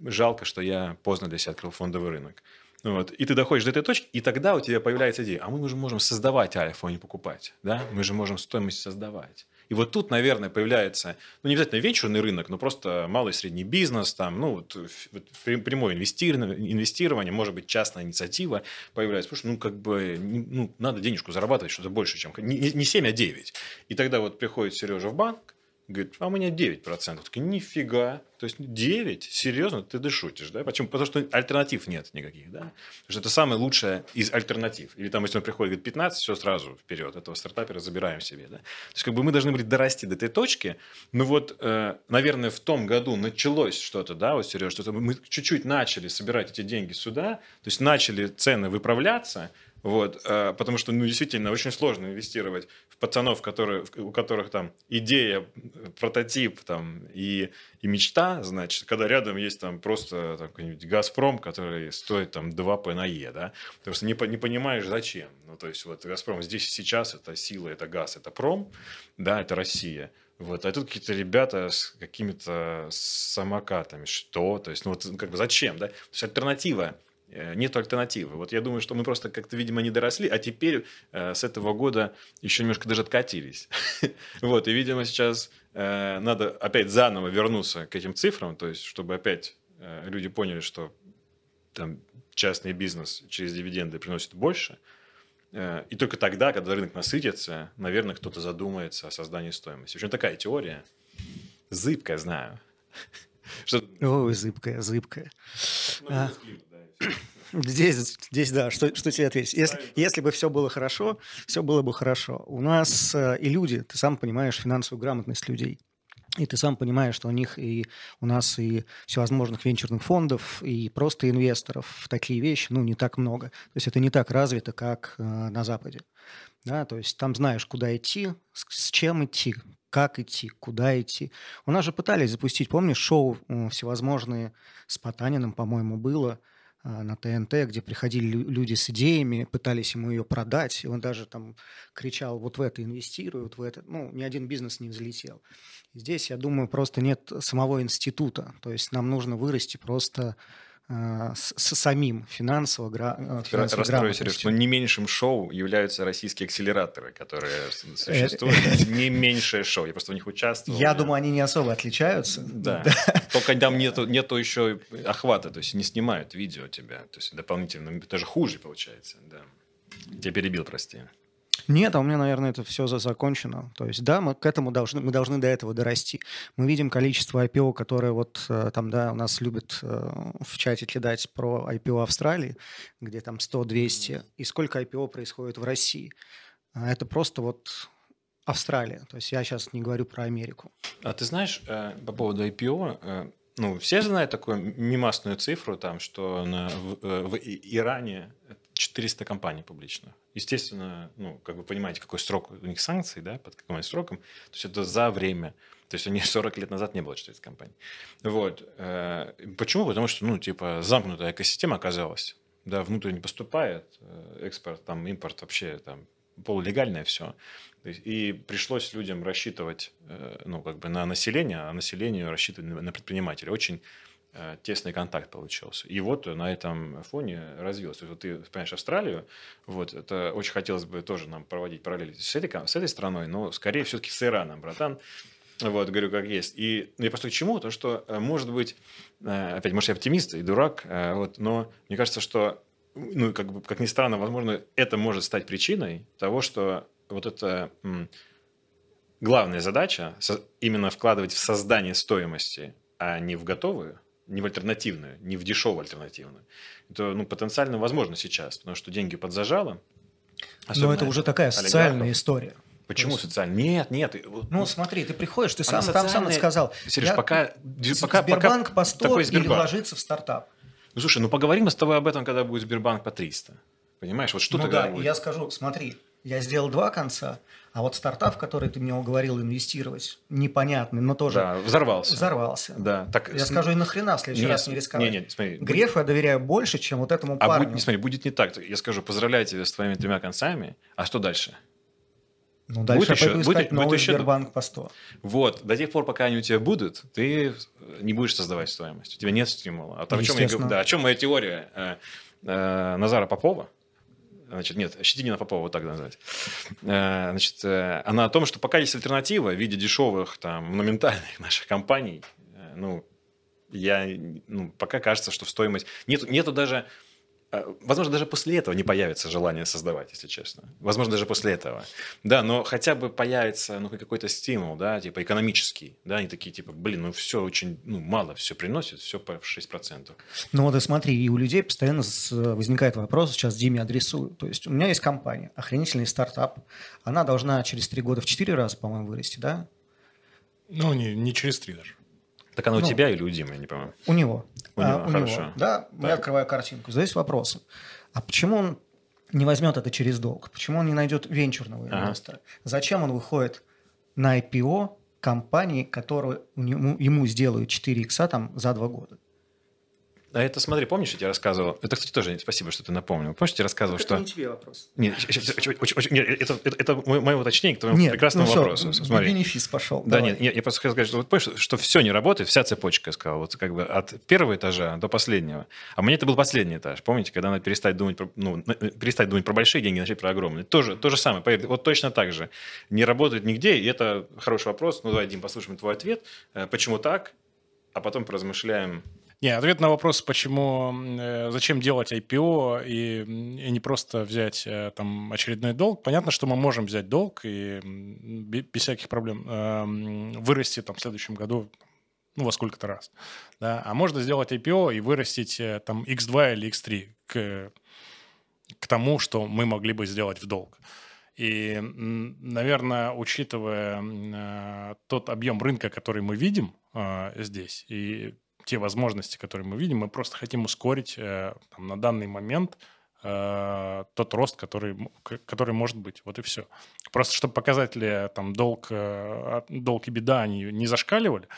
Жалко, что я поздно для себя открыл фондовый рынок. Вот. И ты доходишь до этой точки, и тогда у тебя появляется идея, а мы же можем создавать альфа, а не покупать. Да? Мы же можем стоимость создавать. И вот тут, наверное, появляется, ну, не обязательно венчурный рынок, но просто малый и средний бизнес, там, ну, вот, вот прямое инвестирование, инвестирование, может быть, частная инициатива появляется. Потому что, ну, как бы, ну, надо денежку зарабатывать что-то больше, чем... Не, не 7, а 9. И тогда вот приходит Сережа в банк, Говорит, а у меня 9%. Такой, нифига. То есть 9? Серьезно? Ты да шутишь, да? Почему? Потому что альтернатив нет никаких, да? Потому что это самое лучшее из альтернатив. Или там, если он приходит, говорит, 15, все сразу вперед. Этого стартапера забираем себе, да? То есть, как бы мы должны были дорасти до этой точки. Ну вот, э, наверное, в том году началось что-то, да, вот, Сереж, что-то мы чуть-чуть начали собирать эти деньги сюда, то есть начали цены выправляться, вот, э, потому что, ну, действительно, очень сложно инвестировать в пацанов, которые, у которых там идея, прототип там, и, и мечта, значит, когда рядом есть там просто там, какой-нибудь «Газпром», который стоит там 2 П на Е, да, потому что не, не понимаешь, зачем. Ну, то есть, вот «Газпром» здесь сейчас, это сила, это газ, это пром, да, это Россия. Вот, а тут какие-то ребята с какими-то самокатами. Что? То есть, ну вот как бы зачем, да? То есть альтернатива нет альтернативы. Вот я думаю, что мы просто как-то, видимо, не доросли, а теперь э, с этого года еще немножко даже откатились. вот, и, видимо, сейчас э, надо опять заново вернуться к этим цифрам, то есть, чтобы опять э, люди поняли, что там частный бизнес через дивиденды приносит больше. Э, и только тогда, когда рынок насытится, наверное, кто-то задумается о создании стоимости. В общем, такая теория. Зыбкая, знаю. Что... Ой, зыбкая, зыбкая. А. Здесь, здесь, да, что, что тебе ответить? Если, если бы все было хорошо, все было бы хорошо. У нас э, и люди, ты сам понимаешь финансовую грамотность людей. И ты сам понимаешь, что у них и у нас и всевозможных венчурных фондов, и просто инвесторов в такие вещи, ну, не так много. То есть это не так развито, как э, на Западе. Да, то есть там знаешь, куда идти, с, с чем идти, как идти, куда идти. У нас же пытались запустить, помнишь, шоу всевозможные с Потаниным, по-моему, было – на ТНТ, где приходили люди с идеями, пытались ему ее продать, и он даже там кричал, вот в это инвестирую, вот в это. Ну, ни один бизнес не взлетел. Здесь, я думаю, просто нет самого института. То есть нам нужно вырасти просто с, с самим финансово, гра, э, финансово Расстрою, Сереж, но не меньшим шоу являются российские акселераторы, которые существуют. Не меньшее шоу, я просто в них участвовал. Я думаю, они не особо отличаются. Да, только там нету, нету еще охвата, то есть не снимают видео тебя, то есть дополнительно, даже хуже получается, да. Я перебил, прости. Нет, а у меня, наверное, это все закончено. То есть, да, мы к этому должны, мы должны до этого дорасти. Мы видим количество IPO, которое вот э, там, да, у нас любят э, в чате кидать про IPO Австралии, где там 100-200, и сколько IPO происходит в России. А это просто вот Австралия. То есть я сейчас не говорю про Америку. А ты знаешь, э, по поводу IPO, ну, все знают такую мимасную цифру, там, что на, в, в Иране 400 компаний публичных. Естественно, ну, как вы понимаете, какой срок у них санкций, да, под каким сроком. То есть это за время. То есть у них 40 лет назад не было 400 компаний. Вот. Э, почему? Потому что, ну, типа, замкнутая экосистема оказалась. Да, внутрь не поступает, э, экспорт, там, импорт вообще там полулегальное все. И пришлось людям рассчитывать, э, ну, как бы на население, а населению рассчитывать на предпринимателей. Очень тесный контакт получился. И вот на этом фоне развился. Вот ты понимаешь Австралию, вот это очень хотелось бы тоже нам проводить параллели с этой, с этой страной, но скорее все-таки с Ираном, братан. Вот, говорю, как есть. И ну, я просто к чему? То, что, э, может быть, э, опять, может, я оптимист и дурак, вот, но мне кажется, что, ну, как, бы, как ни странно, возможно, это может стать причиной того, что вот это главная задача именно вкладывать в создание стоимости, а не в готовую, не в альтернативную, не в дешевую альтернативную. Это ну, потенциально возможно сейчас, потому что деньги подзажало. Но это уже такая социальная история. Почему есть... социально? Нет, нет. Ну, смотри, ты приходишь, ты сам, социальная... сам сказал. Сереж, пока, пока... Сбербанк пока по 100 такой Сбербанк. или вложиться в стартап. Ну, слушай, ну поговорим мы с тобой об этом, когда будет Сбербанк по 300. Понимаешь, вот что ну, тогда да, будет? я скажу, смотри, я сделал два конца, а вот стартап, в который ты мне уговорил инвестировать, непонятный, но тоже... Да, взорвался. Взорвался. Да. Так, я с... скажу, и нахрена в следующий нет, раз не рисковать. Нет, нет, смотри. Грефу я доверяю больше, чем вот этому а парню. Будет, не, смотри, будет не так. Я скажу, поздравляю тебя с твоими тремя концами, а что дальше? Ну, дальше будет я еще, пойду искать будет, новый будет еще... Сбербанк по 100. Вот. До тех пор, пока они у тебя будут, ты не будешь создавать стоимость. У тебя нет стимула. А о чем, я, да, о чем моя теория э, э, Назара Попова? Значит, нет, Щетинина Попова, вот так назвать. Э, значит, э, она о том, что пока есть альтернатива в виде дешевых, там, монументальных наших компаний, э, ну, я, ну, пока кажется, что в стоимость... Нету, нету даже возможно, даже после этого не появится желание создавать, если честно. Возможно, даже после этого. Да, но хотя бы появится ну, какой-то стимул, да, типа экономический. Да, они такие, типа, блин, ну все очень ну, мало все приносит, все по 6%. Ну вот и смотри, и у людей постоянно возникает вопрос, сейчас Диме адресую. То есть у меня есть компания, охренительный стартап. Она должна через три года в четыре раза, по-моему, вырасти, да? Ну, не, не через три даже. Так она ну, у тебя или у Димы, я не понимаю? У него. У, а, него, у хорошо. него. Да, так. я открываю картинку. Задаюсь вопросом. А почему он не возьмет это через долг? Почему он не найдет венчурного инвестора? Ага. Зачем он выходит на IPO компании, которую ему, ему сделают 4 икса там за 2 года? А это, смотри, помнишь, я тебе рассказывал? Это, кстати, тоже спасибо, что ты напомнил. Помнишь, я тебе рассказывал, это что... Это не тебе вопрос. Нет, нет это, это, это мое уточнение к твоему нет, прекрасному ну, вопросу. Все, смотри. Бенефис пошел. Да, давай. нет, я просто хотел сказать, что, вот, помнишь, что все не работает, вся цепочка, я сказал, вот как бы от первого этажа до последнего. А мне это был последний этаж. Помните, когда надо перестать думать про, ну, перестать думать про большие деньги, начать про огромные. Тоже, то же самое. Поверь, вот точно так же. Не работает нигде, и это хороший вопрос. Ну, давай, Дим, послушаем твой ответ. Э, почему так? А потом поразмышляем не, ответ на вопрос, почему, э, зачем делать IPO и, и не просто взять э, там очередной долг. Понятно, что мы можем взять долг и без всяких проблем э, вырасти там в следующем году ну, во сколько-то раз. Да? А можно сделать IPO и вырастить там X2 или X3 к, к тому, что мы могли бы сделать в долг. И, наверное, учитывая э, тот объем рынка, который мы видим э, здесь, и те возможности, которые мы видим, мы просто хотим ускорить э, там, на данный момент э, тот рост, который, который может быть. Вот и все. Просто чтобы показатели там долг, э, долг и беда, они не зашкаливали,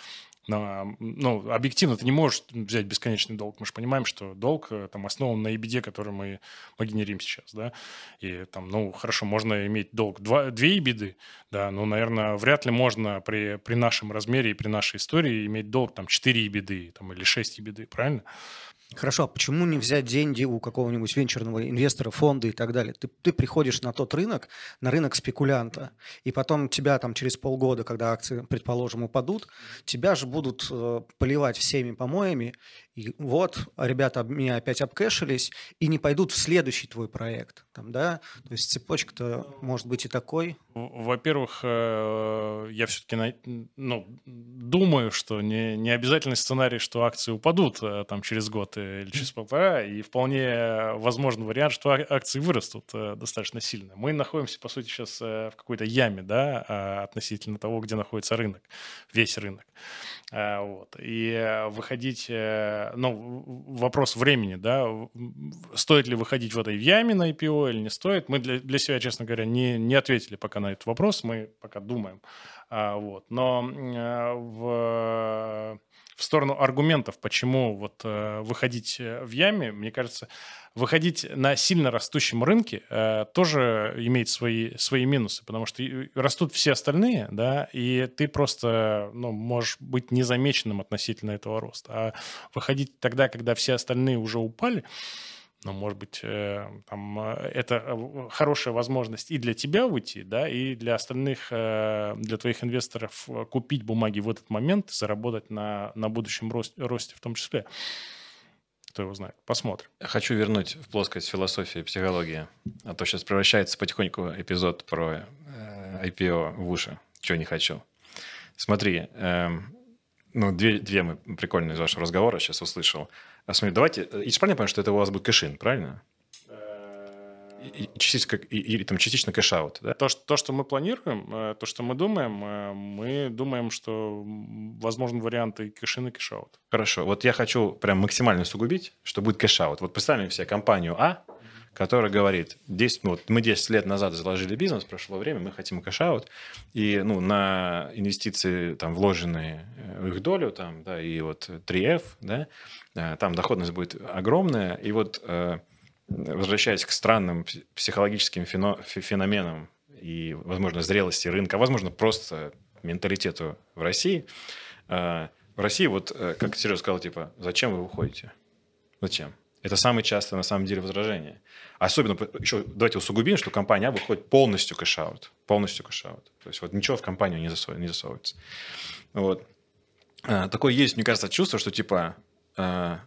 ну, объективно ты не можешь взять бесконечный долг. Мы же понимаем, что долг э, там основан на EBD, который мы, мы генерим сейчас, да. И там, ну, хорошо, можно иметь долг два, две EBD, да, но, наверное, вряд ли можно при, при нашем размере и при нашей истории иметь долг там 4 EBD там, или 6 EBD, правильно? Хорошо, а почему не взять деньги у какого-нибудь венчурного инвестора, фонда и так далее? Ты, ты приходишь на тот рынок, на рынок спекулянта, и потом тебя там через полгода, когда акции, предположим, упадут, тебя же будут э, поливать всеми помоями, и вот, ребята меня опять обкэшились, и не пойдут в следующий твой проект. Там, да? То есть цепочка-то может быть и такой. Во-первых, э, я все-таки ну, думаю, что не, не обязательный сценарий, что акции упадут э, там, через год или через полтора, и вполне возможен вариант, что акции вырастут э, достаточно сильно. Мы находимся, по сути, сейчас в какой-то яме да, а, относительно того, где находится рынок, весь рынок. Вот. И выходить ну, вопрос времени, да, стоит ли выходить в этой яме на IPO или не стоит, мы для, для себя, честно говоря, не, не ответили пока на этот вопрос, мы пока думаем, а, вот, но а, в, в сторону аргументов, почему вот а, выходить в яме, мне кажется, выходить на сильно растущем рынке э, тоже имеет свои, свои минусы, потому что растут все остальные, да, и ты просто ну, можешь быть незамеченным относительно этого роста. А выходить тогда, когда все остальные уже упали, ну, может быть, э, там, э, это э, хорошая возможность и для тебя выйти, да, и для остальных, для твоих инвесторов купить бумаги в этот момент, заработать на, на будущем росте, росте в том числе. Кто его знает. Посмотрим. Хочу вернуть в плоскость философии и психологии. А то сейчас превращается потихоньку эпизод про IPO в уши. Чего не хочу. Смотри, эм, ну, две, две мысли прикольные из вашего разговора сейчас услышал. А смотри, давайте... Э, правильно я понимаю, что это у вас будет cash-in, правильно? Частично, или там частично cash-out, да? То что, то, что мы планируем, э, то, что мы думаем, э, мы думаем, что возможен варианты и cash-in, и cash-out. Хорошо. Вот я хочу прям максимально усугубить, что будет cash-out. Вот представим себе компанию А, который говорит, 10, ну, вот мы 10 лет назад заложили бизнес, прошло время, мы хотим cash-out, и ну, на инвестиции, там, вложенные в их долю, там, да, и вот 3F, да, Э, там доходность будет огромная. И вот э, возвращаясь к странным психологическим феноменам и, возможно, зрелости рынка, а, возможно, просто менталитету в России, э, в России вот, как Сережа сказал, типа, зачем вы уходите? Зачем? Это самое частое, на самом деле, возражение. Особенно, еще давайте усугубим, что компания А выходит полностью cash-out. Полностью cash-out. То есть вот ничего в компанию не, засовывается. Не засовывается. Вот. Такое есть, мне кажется, чувство, что типа а,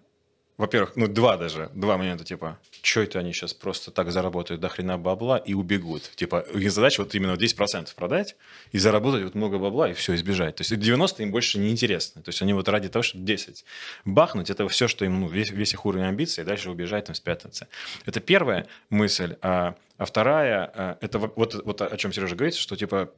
во-первых, ну, два даже, два момента, типа, что это они сейчас просто так заработают до хрена бабла и убегут? Типа, их задача вот именно 10% продать и заработать вот много бабла и все, избежать. То есть 90 им больше не интересно. То есть они вот ради того, чтобы 10 бахнуть, это все, что им, ну, весь, весь их уровень амбиций, и дальше убежать, там, спрятаться. Это первая мысль. А, а вторая, а, это вот, вот о чем Сережа говорит, что, типа,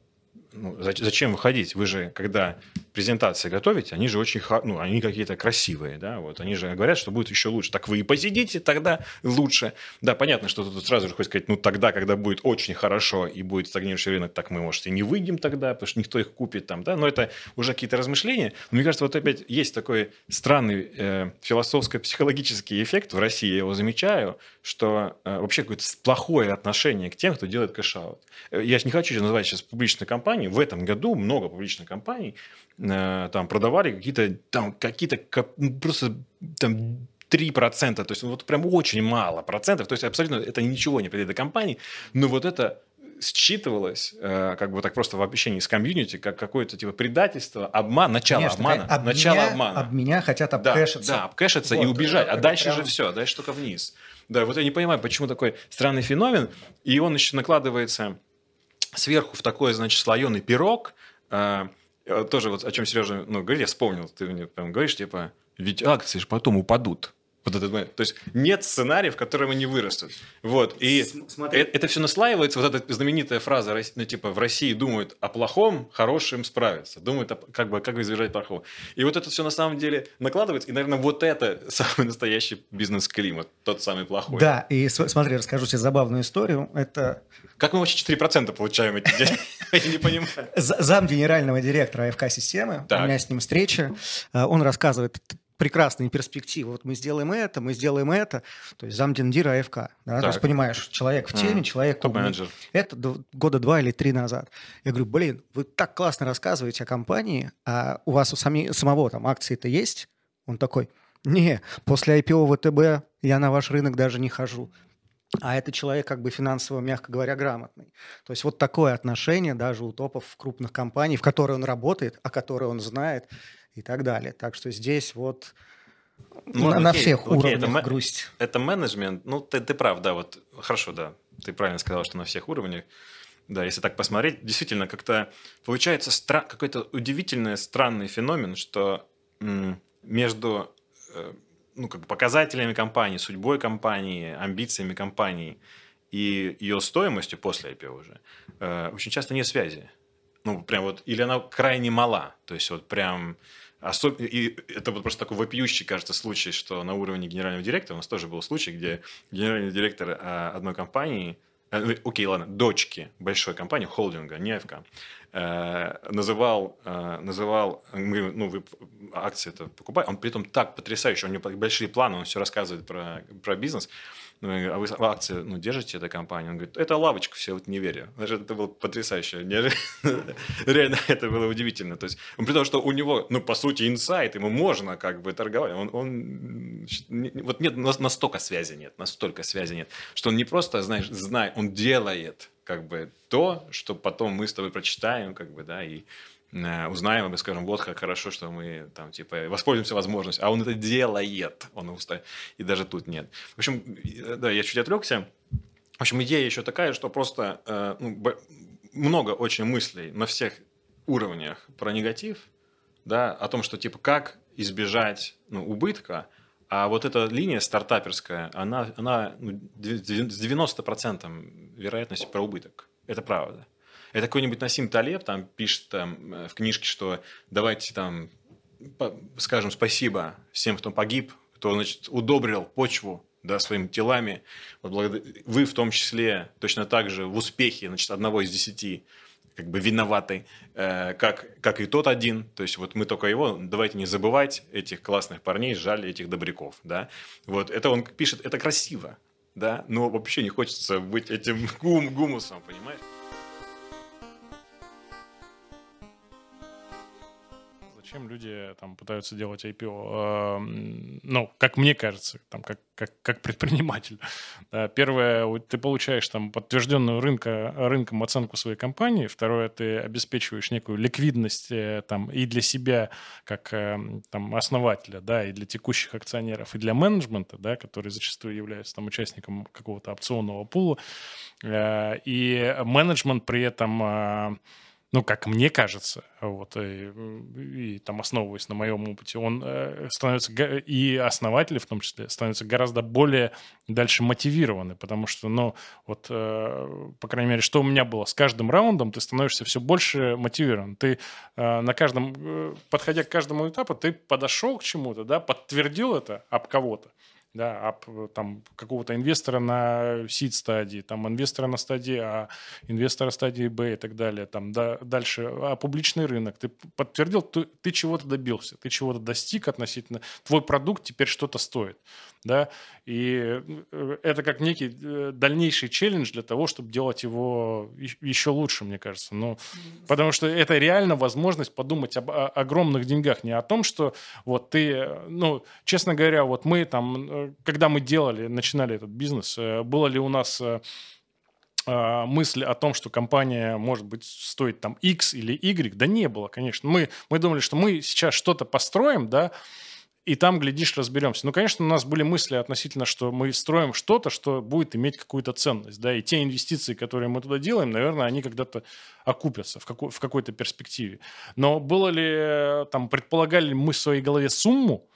ну, зачем выходить? Вы же, когда презентации готовите, они же очень, ну, они какие-то красивые, да, вот, они же говорят, что будет еще лучше. Так вы и посидите, тогда лучше. Да, понятно, что тут сразу же хочется сказать, ну, тогда, когда будет очень хорошо и будет стагнирующий рынок, так мы, может, и не выйдем тогда, потому что никто их купит там, да, но это уже какие-то размышления. Но мне кажется, вот опять есть такой странный э, философско-психологический эффект в России, я его замечаю, что э, вообще какое-то плохое отношение к тем, кто делает cash-out. Э, я не хочу называть сейчас публичные компании, в этом году много публичных компаний э, там продавали какие-то там какие-то ну, просто там 3%, то есть вот прям очень мало процентов, то есть абсолютно это ничего не придает до компании, но вот это считывалось, э, как бы так просто в общении с комьюнити, как какое-то типа предательство, обман, начало Конечно, обмана, об начало меня, обмана. Об меня хотят обкэшиться. Да, да обкэшиться вот, и убежать, а дальше прям... же все, дальше только вниз. Да, вот я не понимаю, почему такой странный феномен, и он еще накладывается сверху в такой, значит, слоеный пирог, э, тоже вот о чем Сережа ну, говорит, я вспомнил, ты мне прям говоришь, типа, ведь акции же потом упадут. Вот этот момент. То есть нет сценариев, в котором они вырастут. Вот. И Смотри. это, это все наслаивается. Вот эта знаменитая фраза, ну, типа, в России думают о плохом, хорошим справиться. Думают, о, как бы, как избежать плохого. И вот это все на самом деле накладывается. И, наверное, вот это самый настоящий бизнес-климат. Тот самый плохой. Да, и смотри, расскажу тебе забавную историю. Это... Как мы вообще 4% получаем эти деньги? Я не понимаю. Зам генерального директора АФК-системы, у меня с ним встреча, э, он рассказывает, прекрасные перспективы. Вот мы сделаем это, мы сделаем это. То есть замдиндира АФК. Да? То есть понимаешь, человек в теме, mm. человек... Топ-менеджер. Это года два или три назад. Я говорю, блин, вы так классно рассказываете о компании, а у вас у сами, самого там акции-то есть? Он такой, не, после IPO ВТБ я на ваш рынок даже не хожу. А это человек как бы финансово, мягко говоря, грамотный. То есть вот такое отношение даже у топов крупных компаний, в которой он работает, о которой он знает, и так далее. Так что здесь вот ну, на, окей, на всех окей, уровнях это, грусть. Это менеджмент. Ну, ты, ты прав, да, вот хорошо, да. Ты правильно сказал, что на всех уровнях. Да, если так посмотреть, действительно, как-то получается стра- какой-то удивительный, странный феномен, что между э, ну, как бы показателями компании, судьбой компании, амбициями компании и ее стоимостью после IPO уже э, очень часто нет связи. Ну, прям вот, или она крайне мала. То есть вот прям Особ... И это вот просто такой вопиющий, кажется, случай, что на уровне генерального директора у нас тоже был случай, где генеральный директор а, одной компании, э, ну, окей, ладно, дочки большой компании, холдинга, не АФК, э, называл, э, называл, ну, вы акции это покупаете, он при этом так потрясающий, у него большие планы, он все рассказывает про, про бизнес, ну, а вы акции ну, держите этой компании? Он говорит, это лавочка, все, вот не верю. Значит, это было потрясающе. Реально, это было удивительно. То есть, при том, что у него, ну, по сути, инсайт, ему можно как бы торговать. Он, он вот нет, настолько связи нет, настолько связи нет, что он не просто, знаешь, знает, он делает как бы то, что потом мы с тобой прочитаем, как бы, да, и узнаем и скажем, вот как хорошо, что мы там, типа, воспользуемся возможностью. А он это делает. Он уста... И даже тут нет. В общем, да, я чуть отвлекся. В общем, идея еще такая, что просто э, ну, много очень мыслей на всех уровнях про негатив, да, о том, что, типа, как избежать ну, убытка, а вот эта линия стартаперская, она, она ну, с 90% вероятностью про убыток. Это правда. Это какой-нибудь Насим Талеб там пишет там, э, в книжке, что давайте там скажем спасибо всем, кто погиб, кто, значит, удобрил почву да, своими телами. Вот. Вы в том числе точно так же в успехе значит, одного из десяти как бы виноваты, э, как, как и тот один. То есть вот мы только его, давайте не забывать этих классных парней, жаль этих добряков. Да? Вот это он пишет, это красиво, да, но вообще не хочется быть этим гум, гумусом, понимаешь? Зачем люди там пытаются делать IPO? Эм, ну, как мне кажется, там, как, как, как предприниматель. Первое, ты получаешь там подтвержденную рынка, рынком оценку своей компании. Второе, ты обеспечиваешь некую ликвидность э, там и для себя, как там основателя, да, и для текущих акционеров, и для менеджмента, да, который зачастую является там участником какого-то опционного пула. Э, и менеджмент при этом э, ну, как мне кажется, вот, и, и там основываясь на моем опыте, он э, становится, и основатели в том числе, становятся гораздо более дальше мотивированы, потому что, ну, вот, э, по крайней мере, что у меня было, с каждым раундом ты становишься все больше мотивирован. Ты э, на каждом, э, подходя к каждому этапу, ты подошел к чему-то, да, подтвердил это об кого-то, да, об, там, какого-то инвестора на сид стадии, там, инвестора на стадии А, инвестора стадии Б и так далее, там, да, дальше, а публичный рынок, ты подтвердил, ты, ты чего-то добился, ты чего-то достиг относительно, твой продукт теперь что-то стоит, да, и э, это как некий э, дальнейший челлендж для того, чтобы делать его еще лучше, мне кажется, ну, потому что это реально возможность подумать об огромных деньгах, не о том, что вот ты, ну, честно говоря, вот мы там э, когда мы делали, начинали этот бизнес, э, было ли у нас э, а, мысль о том, что компания, может быть, стоит там X или Y, да не было, конечно. Мы, мы думали, что мы сейчас что-то построим, да, и там, глядишь, разберемся. Ну, конечно, у нас были мысли относительно, что мы строим что-то, что будет иметь какую-то ценность, да, и те инвестиции, которые мы туда делаем, наверное, они когда-то окупятся в, какой- в какой-то перспективе. Но было ли, э, там, предполагали мы в своей голове сумму,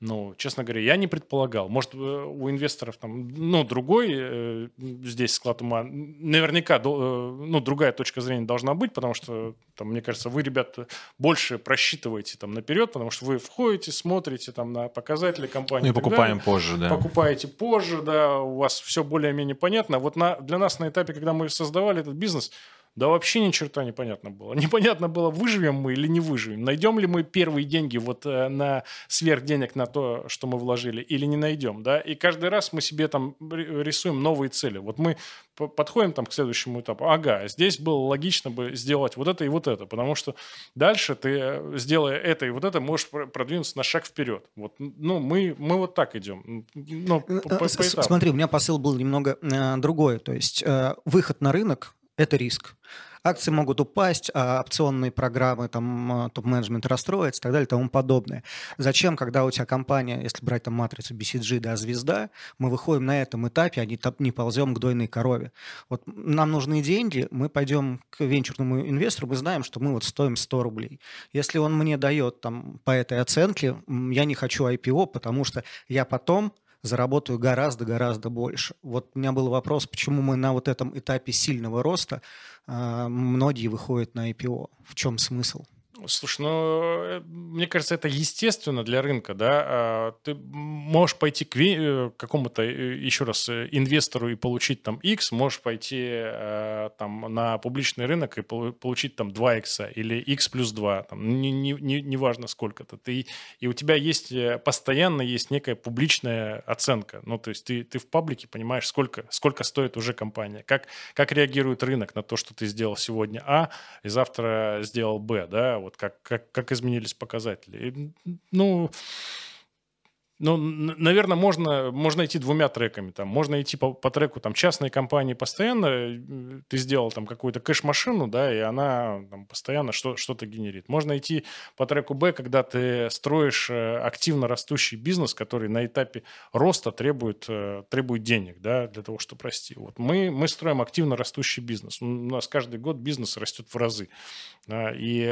ну, честно говоря, я не предполагал. Может, э, у инвесторов там, ну, другой э, здесь склад ума. Наверняка, до, э, ну, другая точка зрения должна быть, потому что, там, мне кажется, вы, ребята, больше просчитываете там наперед, потому что вы входите, смотрите там на показатели компании. Ну, и покупаем далее, позже, да. Покупаете позже, да, у вас все более-менее понятно. Вот на, для нас на этапе, когда мы создавали этот бизнес, да вообще ни черта непонятно было. Непонятно было, выживем мы или не выживем. Найдем ли мы первые деньги вот э, на сверх денег на то, что мы вложили, или не найдем, да? И каждый раз мы себе там рисуем новые цели. Вот мы подходим там к следующему этапу. Ага, здесь было логично бы сделать вот это и вот это, потому что дальше ты, э, сделая это и вот это, можешь продвинуться на шаг вперед. Вот, ну, мы, мы вот так идем. Ну, по, по, по Смотри, у меня посыл был немного э, другой. То есть э, выход на рынок это риск. Акции могут упасть, а опционные программы, там, а, топ-менеджмент расстроится и так далее и тому подобное. Зачем, когда у тебя компания, если брать там матрицу BCG, да, звезда, мы выходим на этом этапе, а не, не ползем к дойной корове. Вот нам нужны деньги, мы пойдем к венчурному инвестору, мы знаем, что мы вот стоим 100 рублей. Если он мне дает там по этой оценке, я не хочу IPO, потому что я потом заработаю гораздо-гораздо больше. Вот у меня был вопрос, почему мы на вот этом этапе сильного роста э, многие выходят на IPO. В чем смысл? Слушай, ну, э, мне кажется, это естественно для рынка, да. А, ты можешь пойти к э, какому-то, э, еще раз, инвестору и получить там X, можешь пойти там на публичный рынок и получить там 2 X или X плюс 2, там, не, не, не, неважно сколько-то. Ты, и у тебя есть, постоянно есть некая публичная оценка. Ну, то есть ты, ты в паблике понимаешь, сколько, сколько стоит уже компания, как, как реагирует рынок на то, что ты сделал сегодня А, и завтра сделал Б, да, вот как, как, как изменились показатели. Ну, ну, наверное, можно, можно идти двумя треками. Там, можно идти по, по треку там, частной компании постоянно. Э, ты сделал там какую-то кэш-машину, да, и она там, постоянно что, что-то генерит. Можно идти по треку Б, когда ты строишь э, активно растущий бизнес, который на этапе роста требует, э, требует денег да, для того, чтобы расти. Вот мы, мы строим активно растущий бизнес. У нас каждый год бизнес растет в разы. Да, и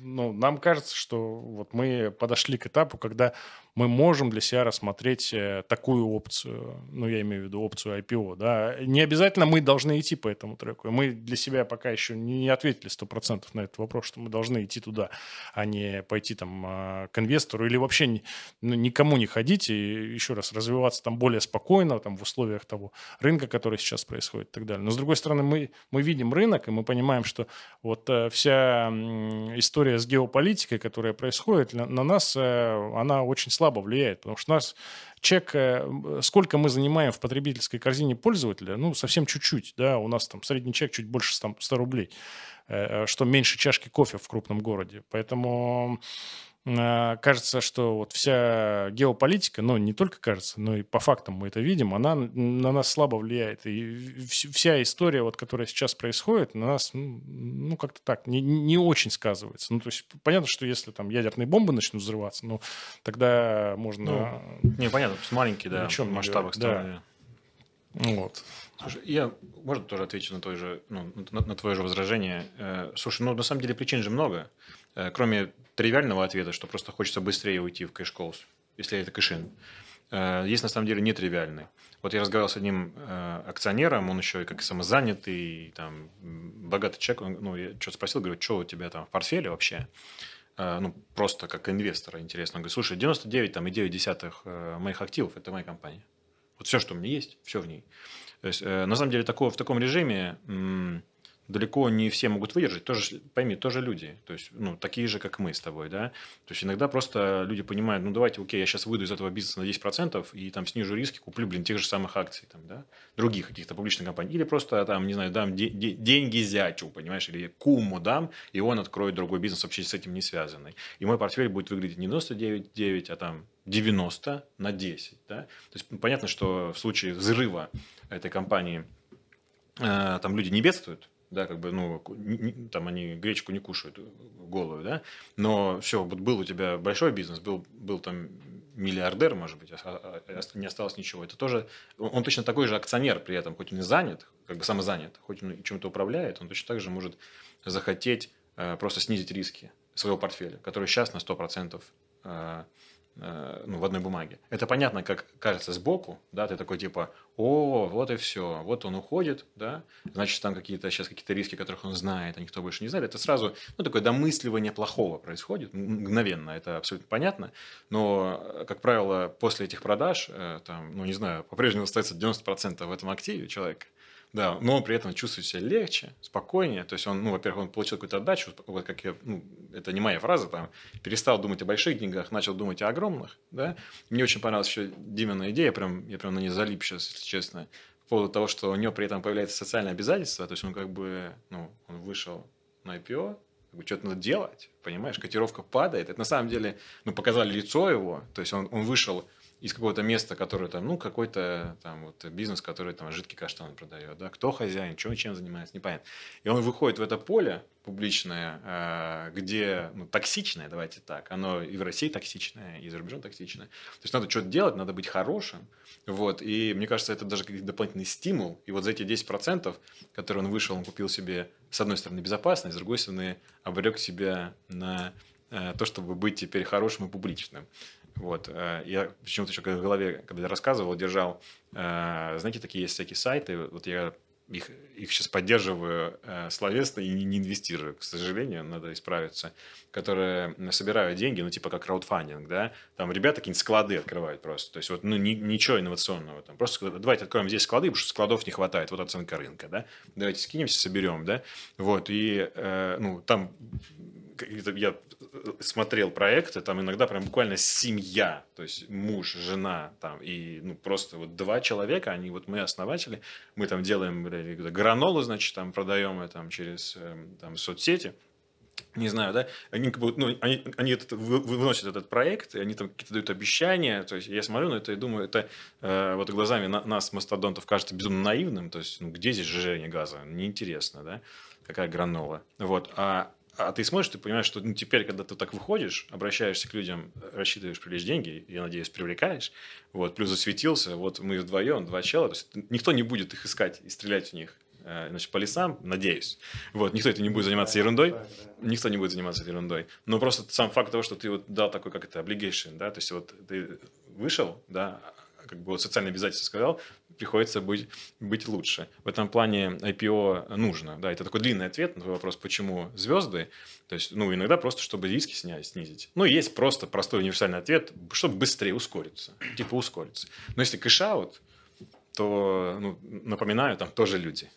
ну, нам кажется, что вот мы подошли к этапу, когда мы можем для себя рассмотреть э, такую опцию, ну, я имею в виду опцию IPO, да. Не обязательно мы должны идти по этому треку. Мы для себя пока еще не ответили 100% на этот вопрос, что мы должны идти туда, а не пойти там а, к инвестору или вообще ну, никому не ходить и еще раз развиваться там более спокойно, там в условиях того рынка, который сейчас происходит и так далее. Но с другой стороны, мы, мы видим рынок, и мы понимаем, что вот э, вся история с геополитикой, которая происходит, на нас э, она очень слабо влияет, потому что у нас чек, э, сколько мы занимаем в потребительской корзине пользователя, ну, совсем чуть-чуть, да, у нас там средний чек чуть больше 100 рублей, э, что меньше чашки кофе в крупном городе. Поэтому кажется, что вот вся геополитика, ну, не только кажется, но и по фактам мы это видим, она на нас слабо влияет. И вся история, вот, которая сейчас происходит, на нас, ну, как-то так, не, не очень сказывается. Ну, то есть, понятно, что если там ядерные бомбы начнут взрываться, ну, тогда можно... Ну, не, понятно, маленькие, да, в масштабах страны. Да. Вот. Слушай, я, можно тоже отвечу на, той же, ну, на, на твое же возражение. Э, слушай, ну, на самом деле причин же много. Э, кроме тривиального ответа, что просто хочется быстрее уйти в cash calls, если это cash-in. Э, есть на самом деле нетривиальный. Вот я разговаривал с одним э, акционером, он еще и как самозанятый, там, богатый человек, ну, я что-то спросил, говорю, что у тебя там в портфеле вообще? Ну, просто как инвестора интересно. Он говорит, слушай, 99,9 моих активов – это моя компания. Вот все, что у меня есть, все в ней. То есть, на самом деле, такого, в таком режиме далеко не все могут выдержать. Тоже, пойми, тоже люди. То есть, ну, такие же, как мы с тобой, да. То есть, иногда просто люди понимают, ну, давайте, окей, я сейчас выйду из этого бизнеса на 10% и там снижу риски, куплю, блин, тех же самых акций, там, да, других каких-то публичных компаний. Или просто, там, не знаю, дам де- де- деньги зятю, понимаешь, или куму дам, и он откроет другой бизнес вообще с этим не связанный. И мой портфель будет выглядеть не 99,9, а там 90 на 10, да. То есть, понятно, что в случае взрыва этой компании э, там люди не бедствуют, да, как бы, ну, там они гречку не кушают голую, да, но все, вот был у тебя большой бизнес, был, был там миллиардер, может быть, а, а, а не осталось ничего. Это тоже, он точно такой же акционер при этом, хоть он и занят, как бы самозанят, хоть он чем-то управляет, он точно так же может захотеть э, просто снизить риски своего портфеля, который сейчас на 100% э, Э, ну, в одной бумаге. Это понятно, как кажется сбоку, да, ты такой типа, о, вот и все, вот он уходит, да, значит, там какие-то сейчас какие-то риски, которых он знает, а никто больше не знает. Это сразу, ну, такое домысливание плохого происходит, мгновенно, это абсолютно понятно, но, э, как правило, после этих продаж, э, там, ну, не знаю, по-прежнему остается 90% в этом активе человека, да, но при этом чувствует себя легче, спокойнее. То есть он, ну, во-первых, он получил какую-то отдачу, вот как я, ну, это не моя фраза, там, перестал думать о больших деньгах, начал думать о огромных, да. Мне очень понравилась еще Димина идея, прям, я прям на ней залип сейчас, если честно, по поводу того, что у него при этом появляется социальное обязательство, то есть он как бы, ну, он вышел на IPO, что-то надо делать, понимаешь, котировка падает. Это на самом деле, ну, показали лицо его, то есть он, он вышел из какого-то места, которое там, ну, какой-то там вот бизнес, который там жидкий каштан продает, да, кто хозяин, что, чем занимается, непонятно. И он выходит в это поле публичное, а, где, ну, токсичное, давайте так, оно и в России токсичное, и за рубежом токсичное. То есть надо что-то делать, надо быть хорошим, вот, и мне кажется, это даже как дополнительный стимул, и вот за эти 10%, которые он вышел, он купил себе, с одной стороны, безопасность, с другой стороны, обрек себя на э, то, чтобы быть теперь хорошим и публичным. Вот. Э, я почему-то еще в голове, когда я рассказывал, держал, э, знаете, такие есть всякие сайты. Вот я их, их сейчас поддерживаю э, словесно и не, инвестирую, к сожалению, надо исправиться, которые собирают деньги, ну, типа как краудфандинг, да, там ребята какие-нибудь склады открывают просто, то есть вот, ну, ни, ничего инновационного, там просто давайте откроем здесь склады, потому что складов не хватает, вот оценка рынка, да, давайте скинемся, соберем, да, вот, и, ну, там я смотрел проекты, там иногда прям буквально семья, то есть муж, жена, там, и ну, просто вот два человека, они вот мы основатели, мы там делаем гранолу, значит, там продаем там через эм, там, соцсети, не знаю, да, они как бы, ну, они, они этот, выносят этот проект, и они там какие-то дают обещания, то есть я смотрю на это и думаю, это э, вот глазами на, нас, мастодонтов, кажется безумно наивным, то есть, ну, где здесь сжижение газа, неинтересно, да, какая гранола, вот, а а ты смотришь, ты понимаешь, что ну, теперь, когда ты так выходишь, обращаешься к людям, рассчитываешь привлечь деньги, я надеюсь, привлекаешь, вот, плюс засветился, вот мы вдвоем, два чела, то есть никто не будет их искать и стрелять в них э, значит, по лесам, надеюсь. Вот, никто это не будет заниматься ерундой, никто не будет заниматься ерундой. Но просто сам факт того, что ты вот дал такой, как это, obligation, да, то есть вот ты вышел, да, как бы вот социальные обязательства сказал, приходится быть, быть лучше. В этом плане IPO нужно. Да, это такой длинный ответ на твой вопрос, почему звезды. То есть, ну, иногда просто, чтобы риски снять, снизить. Ну, есть просто простой универсальный ответ, чтобы быстрее ускориться. Типа ускориться. Но если cash-out, то, ну, напоминаю, там тоже люди.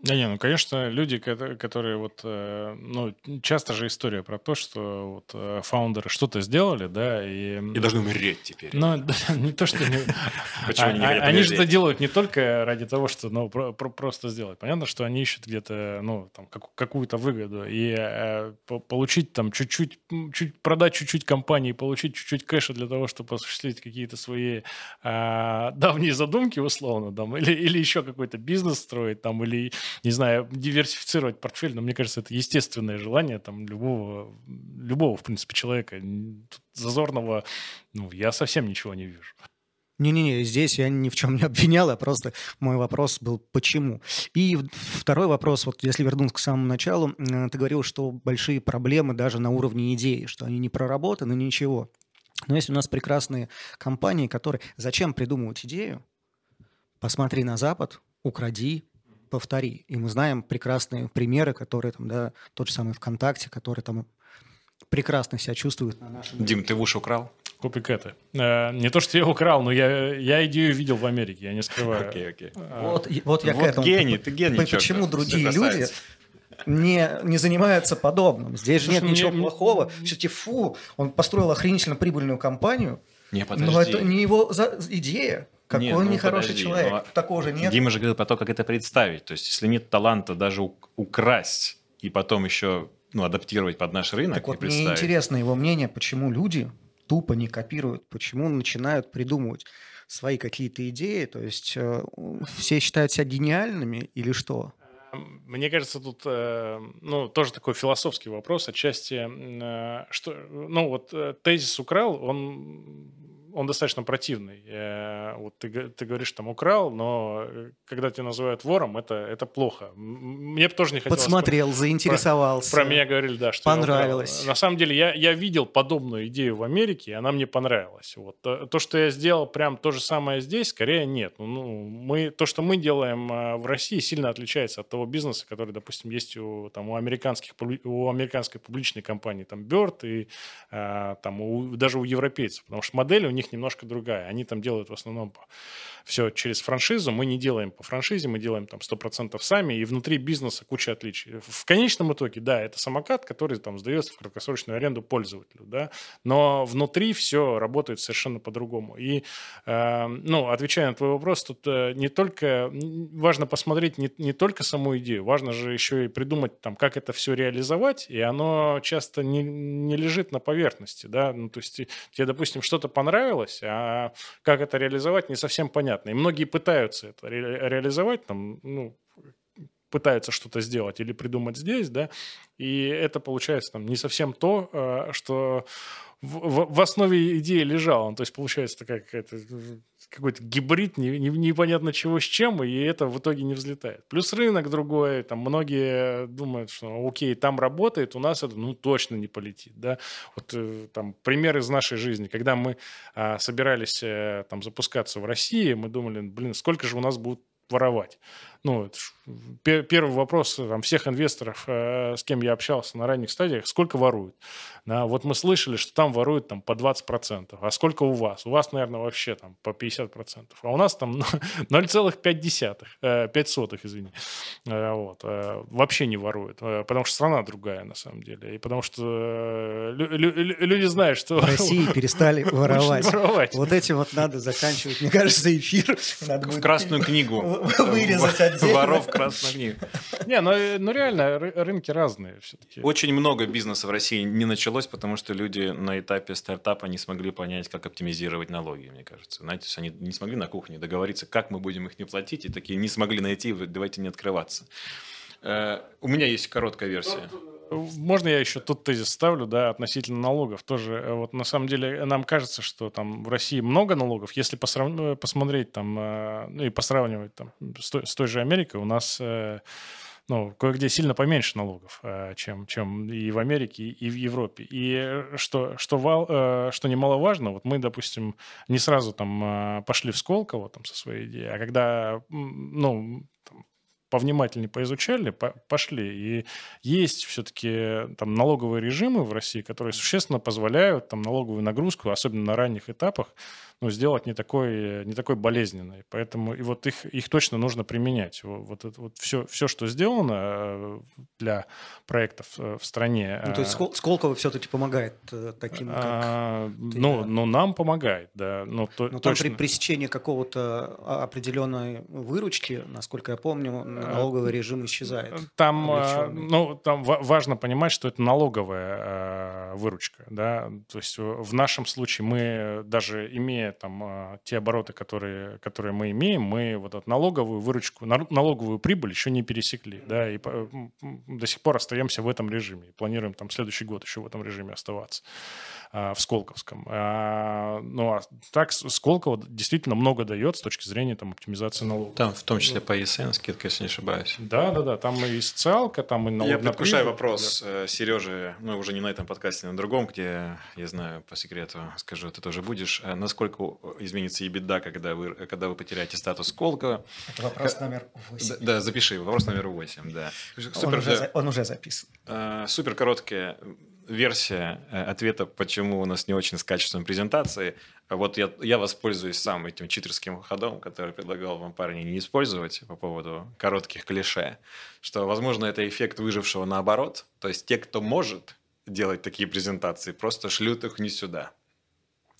Да не, ну, конечно, люди, которые вот, э, ну, часто же история про то, что вот э, фаундеры что-то сделали, да, и... И должны умереть теперь. Ну, не то, что... Почему они а, Они же это делают не только ради того, что, ну, просто сделать. Понятно, что они ищут где-то, ну, там, какую-то выгоду. И э, получить там чуть-чуть, чуть продать чуть-чуть компании, получить чуть-чуть кэша для того, чтобы осуществить какие-то свои а, давние задумки, условно, там, или, или еще какой-то бизнес строить, там, или не знаю, диверсифицировать портфель, но мне кажется, это естественное желание там любого, любого, в принципе, человека. Тут зазорного, ну, я совсем ничего не вижу. Не-не-не, здесь я ни в чем не обвинял, а просто мой вопрос был «почему?». И второй вопрос, вот если вернуться к самому началу, ты говорил, что большие проблемы даже на уровне идеи, что они не проработаны, ничего. Но есть у нас прекрасные компании, которые... Зачем придумывать идею? Посмотри на Запад, укради, повтори. И мы знаем прекрасные примеры, которые там, да, тот же самый ВКонтакте, который там прекрасно себя чувствует на нашем... Дим, ты в уши украл? Копикэты. Э, не то, что я украл, но я, я идею видел в Америке, я не скрываю. Окей, окей. А, вот, вот я вот к этому... гений, ты гений. Почему другие люди не, не занимаются подобным? Здесь же нет мне, ничего плохого. Все-таки фу, он построил охренительно прибыльную компанию, не, подожди. но это не его за... идея. Какой нет, он ну, нехороший подожди, человек. Но... Такого же нет. Дима же говорил про то, как это представить. То есть, если нет таланта даже украсть и потом еще ну, адаптировать под наш рынок так вот. Мне интересно его мнение, почему люди тупо не копируют, почему начинают придумывать свои какие-то идеи. То есть э, все считают себя гениальными или что? Мне кажется, тут э, ну, тоже такой философский вопрос отчасти. Э, что, ну, вот э, тезис украл, он он достаточно противный. Э, вот ты, ты говоришь, там, украл, но э, когда тебя называют вором, это, это плохо. Мне бы тоже не хотелось... Подсмотрел, заинтересовался. Про, про меня говорили, да, что Понравилось. На самом деле, я, я видел подобную идею в Америке, и она мне понравилась. Вот. То, то, что я сделал прям то же самое здесь, скорее нет. Ну, ну, мы, то, что мы делаем э, в России, сильно отличается от того бизнеса, который, допустим, есть у, там, у, американских, у американской публичной компании, там, Bird и там, у, даже у европейцев. Потому что модели у них немножко другая. Они там делают в основном все через франшизу. Мы не делаем по франшизе, мы делаем там 100% сами, и внутри бизнеса куча отличий. В конечном итоге, да, это самокат, который там сдается в краткосрочную аренду пользователю, да, но внутри все работает совершенно по-другому. И, э, ну, отвечая на твой вопрос, тут э, не только важно посмотреть не, не только саму идею, важно же еще и придумать там, как это все реализовать, и оно часто не, не лежит на поверхности, да, ну, то есть тебе, допустим, что-то понравилось, а как это реализовать, не совсем понятно. И многие пытаются это ре- реализовать, там, ну, пытаются что-то сделать или придумать здесь, да, и это получается там не совсем то, э, что в, в основе идеи лежало. То есть получается такая какая-то какой-то гибрид, не, не, непонятно чего с чем, и это в итоге не взлетает. Плюс рынок другой, там многие думают, что окей, там работает, у нас это ну точно не полетит, да. Вот э, там пример из нашей жизни, когда мы а, собирались а, там запускаться в России, мы думали, блин, сколько же у нас будут воровать. Ну, первый вопрос там, всех инвесторов, э, с кем я общался на ранних стадиях, сколько воруют? Да, вот мы слышали, что там воруют там, по 20%. А сколько у вас? У вас, наверное, вообще там по 50%. А у нас там 0,5, э, 5 сотых, извини. Э, вот. Э, вообще не воруют. Э, потому что страна другая, на самом деле. И потому что э, люди знают, что... В России перестали воровать. воровать. Вот этим вот надо заканчивать, мне кажется, эфир. Надо в красную книгу. Вырезать отдельно. Воров в красную книгу. Не, ну, ну реально, рынки разные все-таки. Очень много бизнеса в России не началось, потому что люди на этапе стартапа не смогли понять, как оптимизировать налоги, мне кажется. Знаете, они не смогли на кухне договориться, как мы будем их не платить, и такие не смогли найти, давайте не открываться. Э, у меня есть короткая версия. Можно я еще тут тезис ставлю, да, относительно налогов тоже. Э, вот на самом деле нам кажется, что там в России много налогов. Если посрав... Э, посмотреть там, ну и посравнивать там с той, с той же Америкой, у нас ну, кое-где сильно поменьше налогов, чем, чем и в Америке, и в Европе. И что, что, что немаловажно, вот мы, допустим, не сразу там пошли в Сколково там, со своей идеей, а когда, ну, повнимательнее поизучали, по пошли. И есть все-таки там налоговые режимы в России, которые существенно позволяют там налоговую нагрузку, особенно на ранних этапах, ну, сделать не такой, не такой болезненной. Поэтому и вот их, их точно нужно применять. Вот, это, вот все, все, что сделано э, для проектов э, в стране. Ну, то есть э, Сколково все-таки помогает таким, как а, ты, ну, да? ну, нам помогает, да. Ну, то, Но там точно. при пресечении какого-то а, определенной выручки, насколько я помню, налоговый режим исчезает. Там, ну, там важно понимать, что это налоговая выручка, да. То есть в нашем случае мы даже имея там а, те обороты, которые, которые мы имеем, мы вот эту налоговую выручку, налоговую прибыль еще не пересекли, да, и до сих пор остаемся в этом режиме. И планируем там следующий год еще в этом режиме оставаться. А, в Сколковском. А, ну, а так Сколково действительно много дает с точки зрения там, оптимизации налогов. Там в том числе по ЕСН скидка, если не ошибаюсь. Да, да, да. Там и социалка, там и налог Я предвкушаю вопрос да. Э, Сережи, ну, уже не на этом подкасте, на другом, где, я знаю, по секрету скажу, ты тоже будешь. Э, насколько изменится EBITDA, когда вы, когда вы потеряете статус Сколково? Это вопрос номер 8. Да, да, запиши, вопрос номер 8, да. Супер, он, уже, он уже записан. Э, супер короткие версия э, ответа, почему у нас не очень с качеством презентации. Вот я, я воспользуюсь сам этим читерским ходом, который предлагал вам парни не использовать по поводу коротких клише, что, возможно, это эффект выжившего наоборот. То есть те, кто может делать такие презентации, просто шлют их не сюда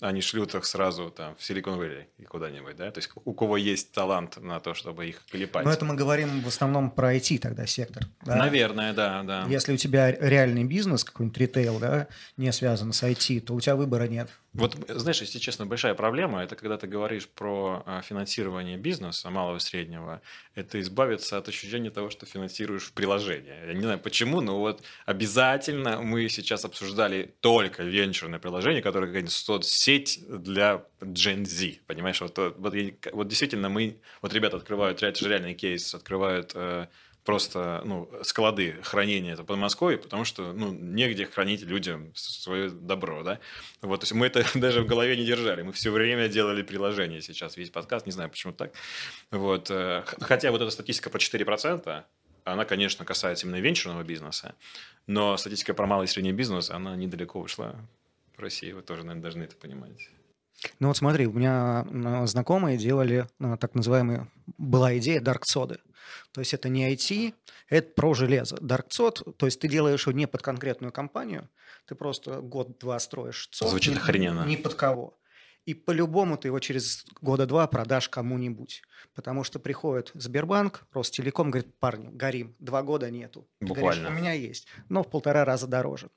они шлют их сразу там в Силикон Вэлли и куда-нибудь, да? То есть у кого есть талант на то, чтобы их клепать. Но это мы говорим в основном про IT тогда сектор. Да? Наверное, да, да. Если у тебя реальный бизнес, какой-нибудь ритейл, да, не связан с IT, то у тебя выбора нет. Вот, знаешь, если честно, большая проблема, это когда ты говоришь про а, финансирование бизнеса, малого и среднего, это избавиться от ощущения того, что финансируешь приложение. Я не знаю почему, но вот обязательно мы сейчас обсуждали только венчурное приложение, которое какая-нибудь соцсеть для Gen Z, понимаешь? Вот, вот, вот действительно мы, вот ребята открывают, же реальный кейс, открывают э, просто ну, склады хранения это Подмосковье, потому что ну, негде хранить людям свое добро. Да? Вот, то есть мы это даже в голове не держали. Мы все время делали приложение сейчас, весь подкаст, не знаю, почему так. Вот, э, хотя вот эта статистика про 4%, она, конечно, касается именно венчурного бизнеса, но статистика про малый и средний бизнес, она недалеко ушла в России. Вы тоже, наверное, должны это понимать. Ну вот смотри, у меня знакомые делали так называемые, была идея Dark Soda. То есть это не IT, это про железо. Dark Sod, то есть ты делаешь его не под конкретную компанию, ты просто год-два строишь ЦОД. Звучит ни, охрененно. Ни под кого. И по-любому ты его через года два продашь кому-нибудь. Потому что приходит Сбербанк, Ростелеком, говорит, парни, горим, два года нету. Буквально. Говоришь, у меня есть, но в полтора раза дороже.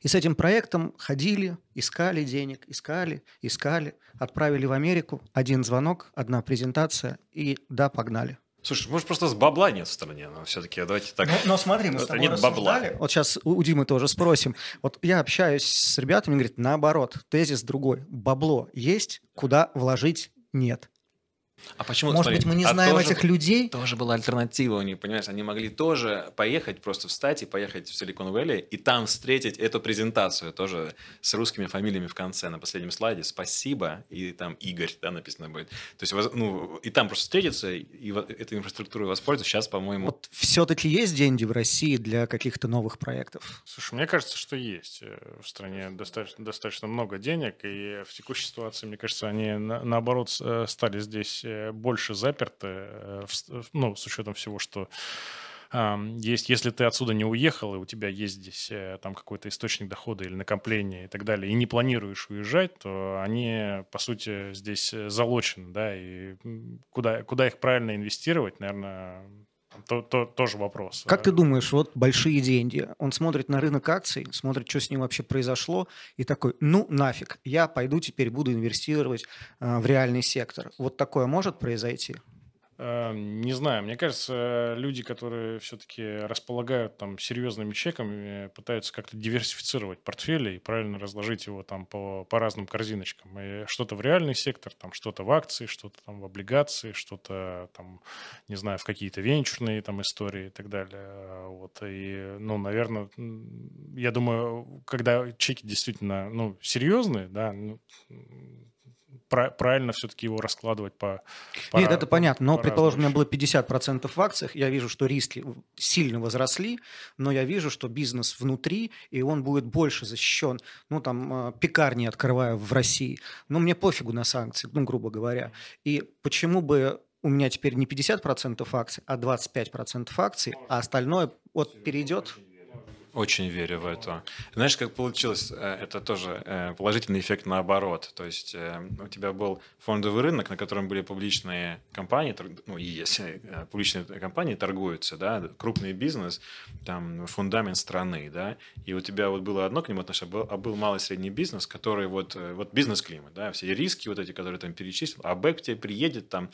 И с этим проектом ходили, искали денег, искали, искали, отправили в Америку. Один звонок, одна презентация и да, погнали. Слушай, может, просто с бабла нет в стране, но все-таки давайте так. Но, но смотри, мы с тобой нет бабла. Вот сейчас у Димы тоже спросим. Вот я общаюсь с ребятами, говорит, наоборот, тезис другой. Бабло есть, куда вложить нет. А почему? Может смотри, быть, мы не а знаем тоже- этих людей? Тоже была альтернатива у них, понимаешь? Они могли тоже поехать, просто встать и поехать в Силикон Вэлли, и там встретить эту презентацию тоже с русскими фамилиями в конце, на последнем слайде. Спасибо, и там Игорь, да, написано будет. То есть, воз- ну, и там просто встретиться, и вот этой инфраструктурой воспользоваться. Сейчас, по-моему, Вот все-таки есть деньги в России для каких-то новых проектов? Слушай, мне кажется, что есть э, в стране достаточно, достаточно много денег, и в текущей ситуации, мне кажется, они на- наоборот э, стали здесь больше заперты, э, ну, с учетом всего, что есть, если ты отсюда не уехал, и у тебя есть здесь э, там какой-то источник дохода или накопления и так далее, и не планируешь уезжать, то они, по сути, здесь э, залочены, да, и куда, куда их правильно инвестировать, наверное, то, то- тоже вопрос. Как Э, ты думаешь, вот большие деньги, он смотрит на рынок акций, смотрит, что с ним вообще произошло, и такой, ну нафиг, я пойду теперь буду инвестировать э, в реальный сектор. Вот такое может произойти? Э, Не знаю, мне кажется, люди, которые все-таки располагают там серьезными чеками, пытаются как-то диверсифицировать портфели и правильно разложить его там по, по разным корзиночкам. И что-то в реальный сектор, там что-то в акции, что-то там в облигации, что-то там, не знаю, в какие-то венчурные там истории и так далее. Вот, и, ну, наверное, я думаю, когда чеки действительно, ну, серьезные, да, ну, правильно все-таки его раскладывать по... по Нет, это понятно, но, по предположим, у меня было 50% в акциях, я вижу, что риски сильно возросли, но я вижу, что бизнес внутри, и он будет больше защищен. Ну, там, э, пекарни открываю в России, но мне пофигу на санкции, ну, грубо говоря. И почему бы у меня теперь не 50% акций, а 25% акций, а остальное вот перейдет? Очень верю в это. Знаешь, как получилось? Э, Это тоже э, положительный эффект наоборот. То есть э, у тебя был фондовый рынок, на котором были публичные компании, ну и есть публичные компании торгуются, да, крупный бизнес, там фундамент страны, да, и у тебя вот было одно к нему отношение, а был- а малый средний бизнес, который вот, вот бизнес-климат, да, все риски вот эти, которые там перечислил, а Бэк тебе приедет, там,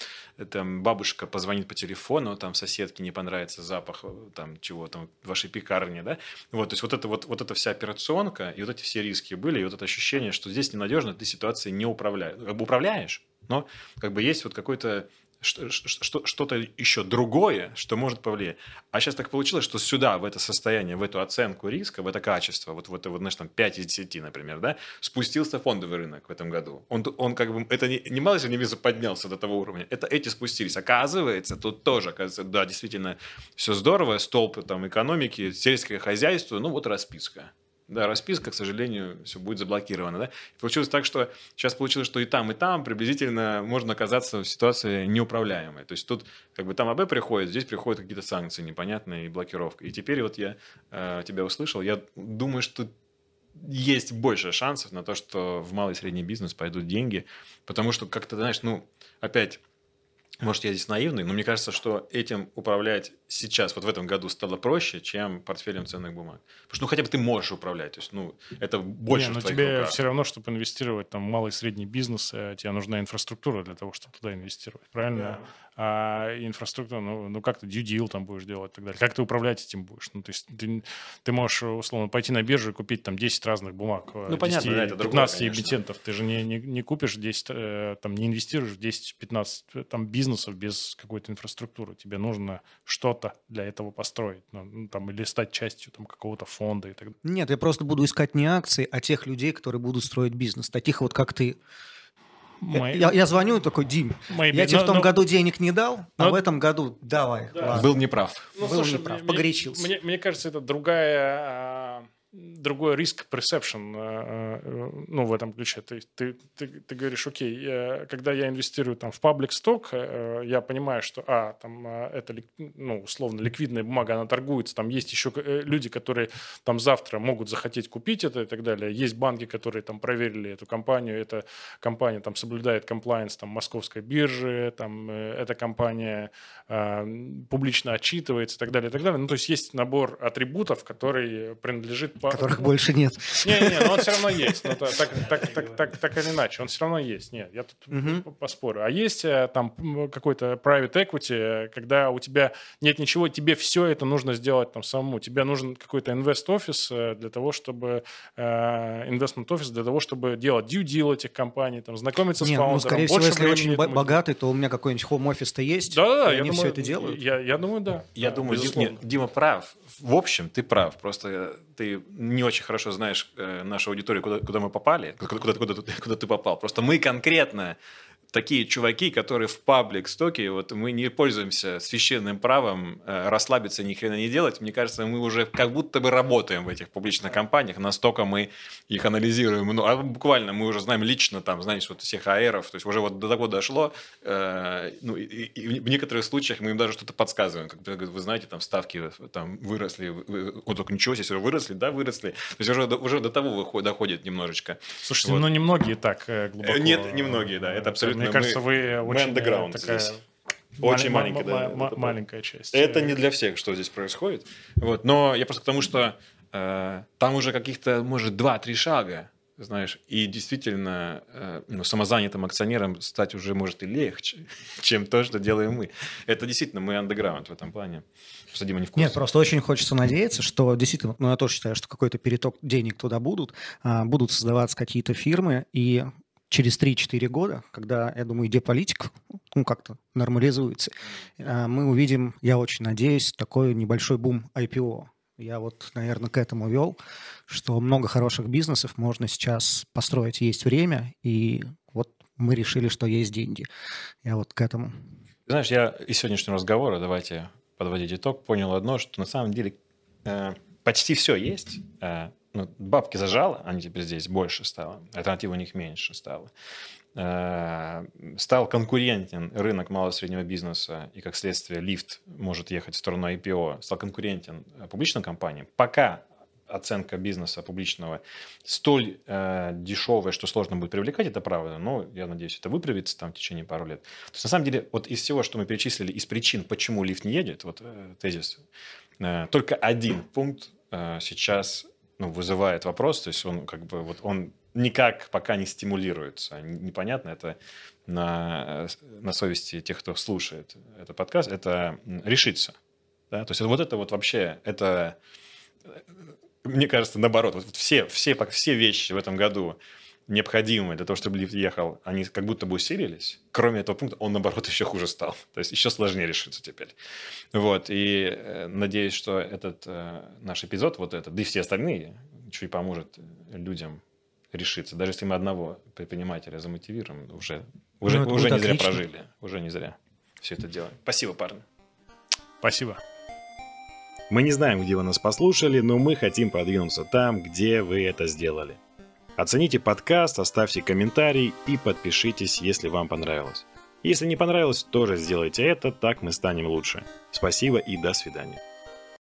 там бабушка позвонит по телефону, там соседке не понравится запах там чего там вашей пекарне, да, вот, то есть вот это вот, вот эта вся операционка и вот эти все риски были, и вот это ощущение, что здесь ненадежно, ты ситуацией не управляешь. Как бы управляешь, но как бы есть вот какой-то что-то еще другое, что может повлиять. А сейчас так получилось, что сюда, в это состояние, в эту оценку риска, в это качество, вот, вот, вот знаешь, там 5 из 10, например, да, спустился фондовый рынок в этом году. Он, он как бы, это не, не мало не визу поднялся до того уровня, это эти спустились. Оказывается, тут тоже, оказывается, да, действительно, все здорово, столб там экономики, сельское хозяйство, ну вот расписка. Да, расписка, к сожалению, все будет заблокировано. Да? Получилось так, что сейчас получилось, что и там, и там приблизительно можно оказаться в ситуации неуправляемой. То есть тут как бы там АБ приходит, здесь приходят какие-то санкции непонятные и блокировка. И теперь вот я э, тебя услышал, я думаю, что есть больше шансов на то, что в малый и средний бизнес пойдут деньги, потому что как-то, знаешь, ну, опять, может, я здесь наивный, но мне кажется, что этим управлять сейчас, вот в этом году, стало проще, чем портфелем ценных бумаг. Потому что, ну, хотя бы ты можешь управлять, то есть, ну, это больше Не, но тебе руках. все равно, чтобы инвестировать там малый и средний бизнес, э, тебе нужна инфраструктура для того, чтобы туда инвестировать, правильно? А инфраструктура, ну, ну как ты due deal там будешь делать и так далее? Как ты управлять этим будешь? Ну, то есть ты, ты можешь, условно, пойти на биржу и купить там 10 разных бумаг. э, Ну, понятно, 10, да, это другое, 15 конечно. эмитентов. Ты же не, не, не купишь 10, э, там, не инвестируешь в 10-15 э, там бизнесов без какой-то инфраструктуры. Тебе нужно что-то для этого построить. Ну, ну, там, или стать частью там какого-то фонда и так далее. Нет, я просто буду искать не акции, а тех людей, которые будут строить бизнес. Таких вот, как ты. Мои- Я, я звоню и такой, Дим, Maybe. я тебе Но- в том но- году денег не дал, а но- в этом году давай. ладно. Был неправ. Ну, Был слушай, неправ, мне- погорячился. Мне, мне кажется, это другая, а, другой риск perception, а, а, ну, в этом ключе. Есть ты, ты, ты говоришь, окей, я- когда я инвестирую там в паблик сток, э, я понимаю, что, а, там это, ну, условно, ликвидная бумага, она торгуется, там есть еще э, люди, которые там завтра могут захотеть купить это и так далее. Есть банки, которые там проверили эту компанию, эта компания там соблюдает комплайенс там московской биржи, там э, эта компания а, публично отчитывается и так далее, и так далее. Ну, то есть есть набор атрибутов, который принадлежит Которых больше нет. Не-не, но он все равно есть. Но так, так, так, так, так или иначе, он все равно есть. Нет, я тут угу. поспорю. А есть э, там какой-то private equity, когда у тебя нет ничего, тебе все это нужно сделать там самому. Тебе нужен какой-то инвест-офис э, для того, чтобы инвестмент-офис для того, чтобы делать due deal этих компаний, там, знакомиться не, с фаундером. Ну, скорее всего, если очень богатый, то у меня какой-нибудь home-офис-то есть. Да, да, я они думаю, все это делают. Я, я думаю, да. Я да, думаю, Дима, Дима прав. В общем, ты прав. Просто ты не очень хорошо знаешь э, нашу аудиторию, куда, куда мы попали, куда, куда, куда, куда ты попал. Просто мы конкретно такие чуваки, которые в паблик стоке, вот мы не пользуемся священным правом э, расслабиться, ни хрена не делать. Мне кажется, мы уже как будто бы работаем в этих публичных компаниях, настолько мы их анализируем. Ну, а буквально мы уже знаем лично, там, знаете, вот всех аэров, то есть уже вот до того дошло. Э, ну, и, и в некоторых случаях мы им даже что-то подсказываем. Как вы знаете, там ставки там выросли, вот только ничего себе, выросли, да, выросли. То есть уже, уже до того доходит немножечко. Слушайте, вот. ну немногие так э, глубоко. Нет, немногие, да, это абсолютно мне кажется, вы очень мы underground такая... здесь. Очень маленькая, да. это маленькая часть. Это не для всех, что здесь происходит. Вот. Но я просто к тому, что э, там уже каких-то, может, два-три шага, знаешь, и действительно э, ну, самозанятым акционером стать уже может и легче, чем то, что делаем мы. Это действительно мы андеграунд в этом плане. Просто Дима не в курсе. Нет, просто очень хочется надеяться, что действительно, ну я тоже считаю, что какой-то переток денег туда будут, а, будут создаваться какие-то фирмы, и через 3-4 года, когда, я думаю, идея политик ну, как-то нормализуется, а, мы увидим, я очень надеюсь, такой небольшой бум IPO. Я вот, наверное, к этому вел, что много хороших бизнесов можно сейчас построить. Есть время, и вот мы решили, что есть деньги. Я вот к этому. Знаешь, я из сегодняшнего разговора, давайте подводить итог, понял одно, что на самом деле э, почти все есть, э, ну, бабки зажало, они теперь здесь больше стало, альтернатива у них меньше стало. Э, стал конкурентен рынок малого и среднего бизнеса, и как следствие лифт может ехать в сторону IPO, стал конкурентен публичным компаниям. Пока оценка бизнеса публичного столь э, дешевая, что сложно будет привлекать, это правда. Но я надеюсь, это выправится там в течение пару лет. То есть, на самом деле, вот из всего, что мы перечислили, из причин, почему лифт не едет, вот э, тезис, э, только один пункт э, сейчас ну, вызывает вопрос, то есть он как бы вот он никак пока не стимулируется. Непонятно, это на, на совести тех, кто слушает этот подкаст, это решится. Да? То есть вот это вот вообще, это, мне кажется, наоборот, вот все, все, все вещи в этом году, необходимые для того, чтобы лифт ехал, они как будто бы усилились. Кроме этого пункта, он, наоборот, еще хуже стал. То есть еще сложнее решиться теперь. Вот. И э, надеюсь, что этот э, наш эпизод, вот этот, да и все остальные, чуть поможет людям решиться. Даже если мы одного предпринимателя замотивируем, уже, уже, ну, уже не отлично. зря прожили. Уже не зря все это делаем. Спасибо, парни. Спасибо. Мы не знаем, где вы нас послушали, но мы хотим продвинуться там, где вы это сделали. Оцените подкаст, оставьте комментарий и подпишитесь, если вам понравилось. Если не понравилось, тоже сделайте это, так мы станем лучше. Спасибо и до свидания.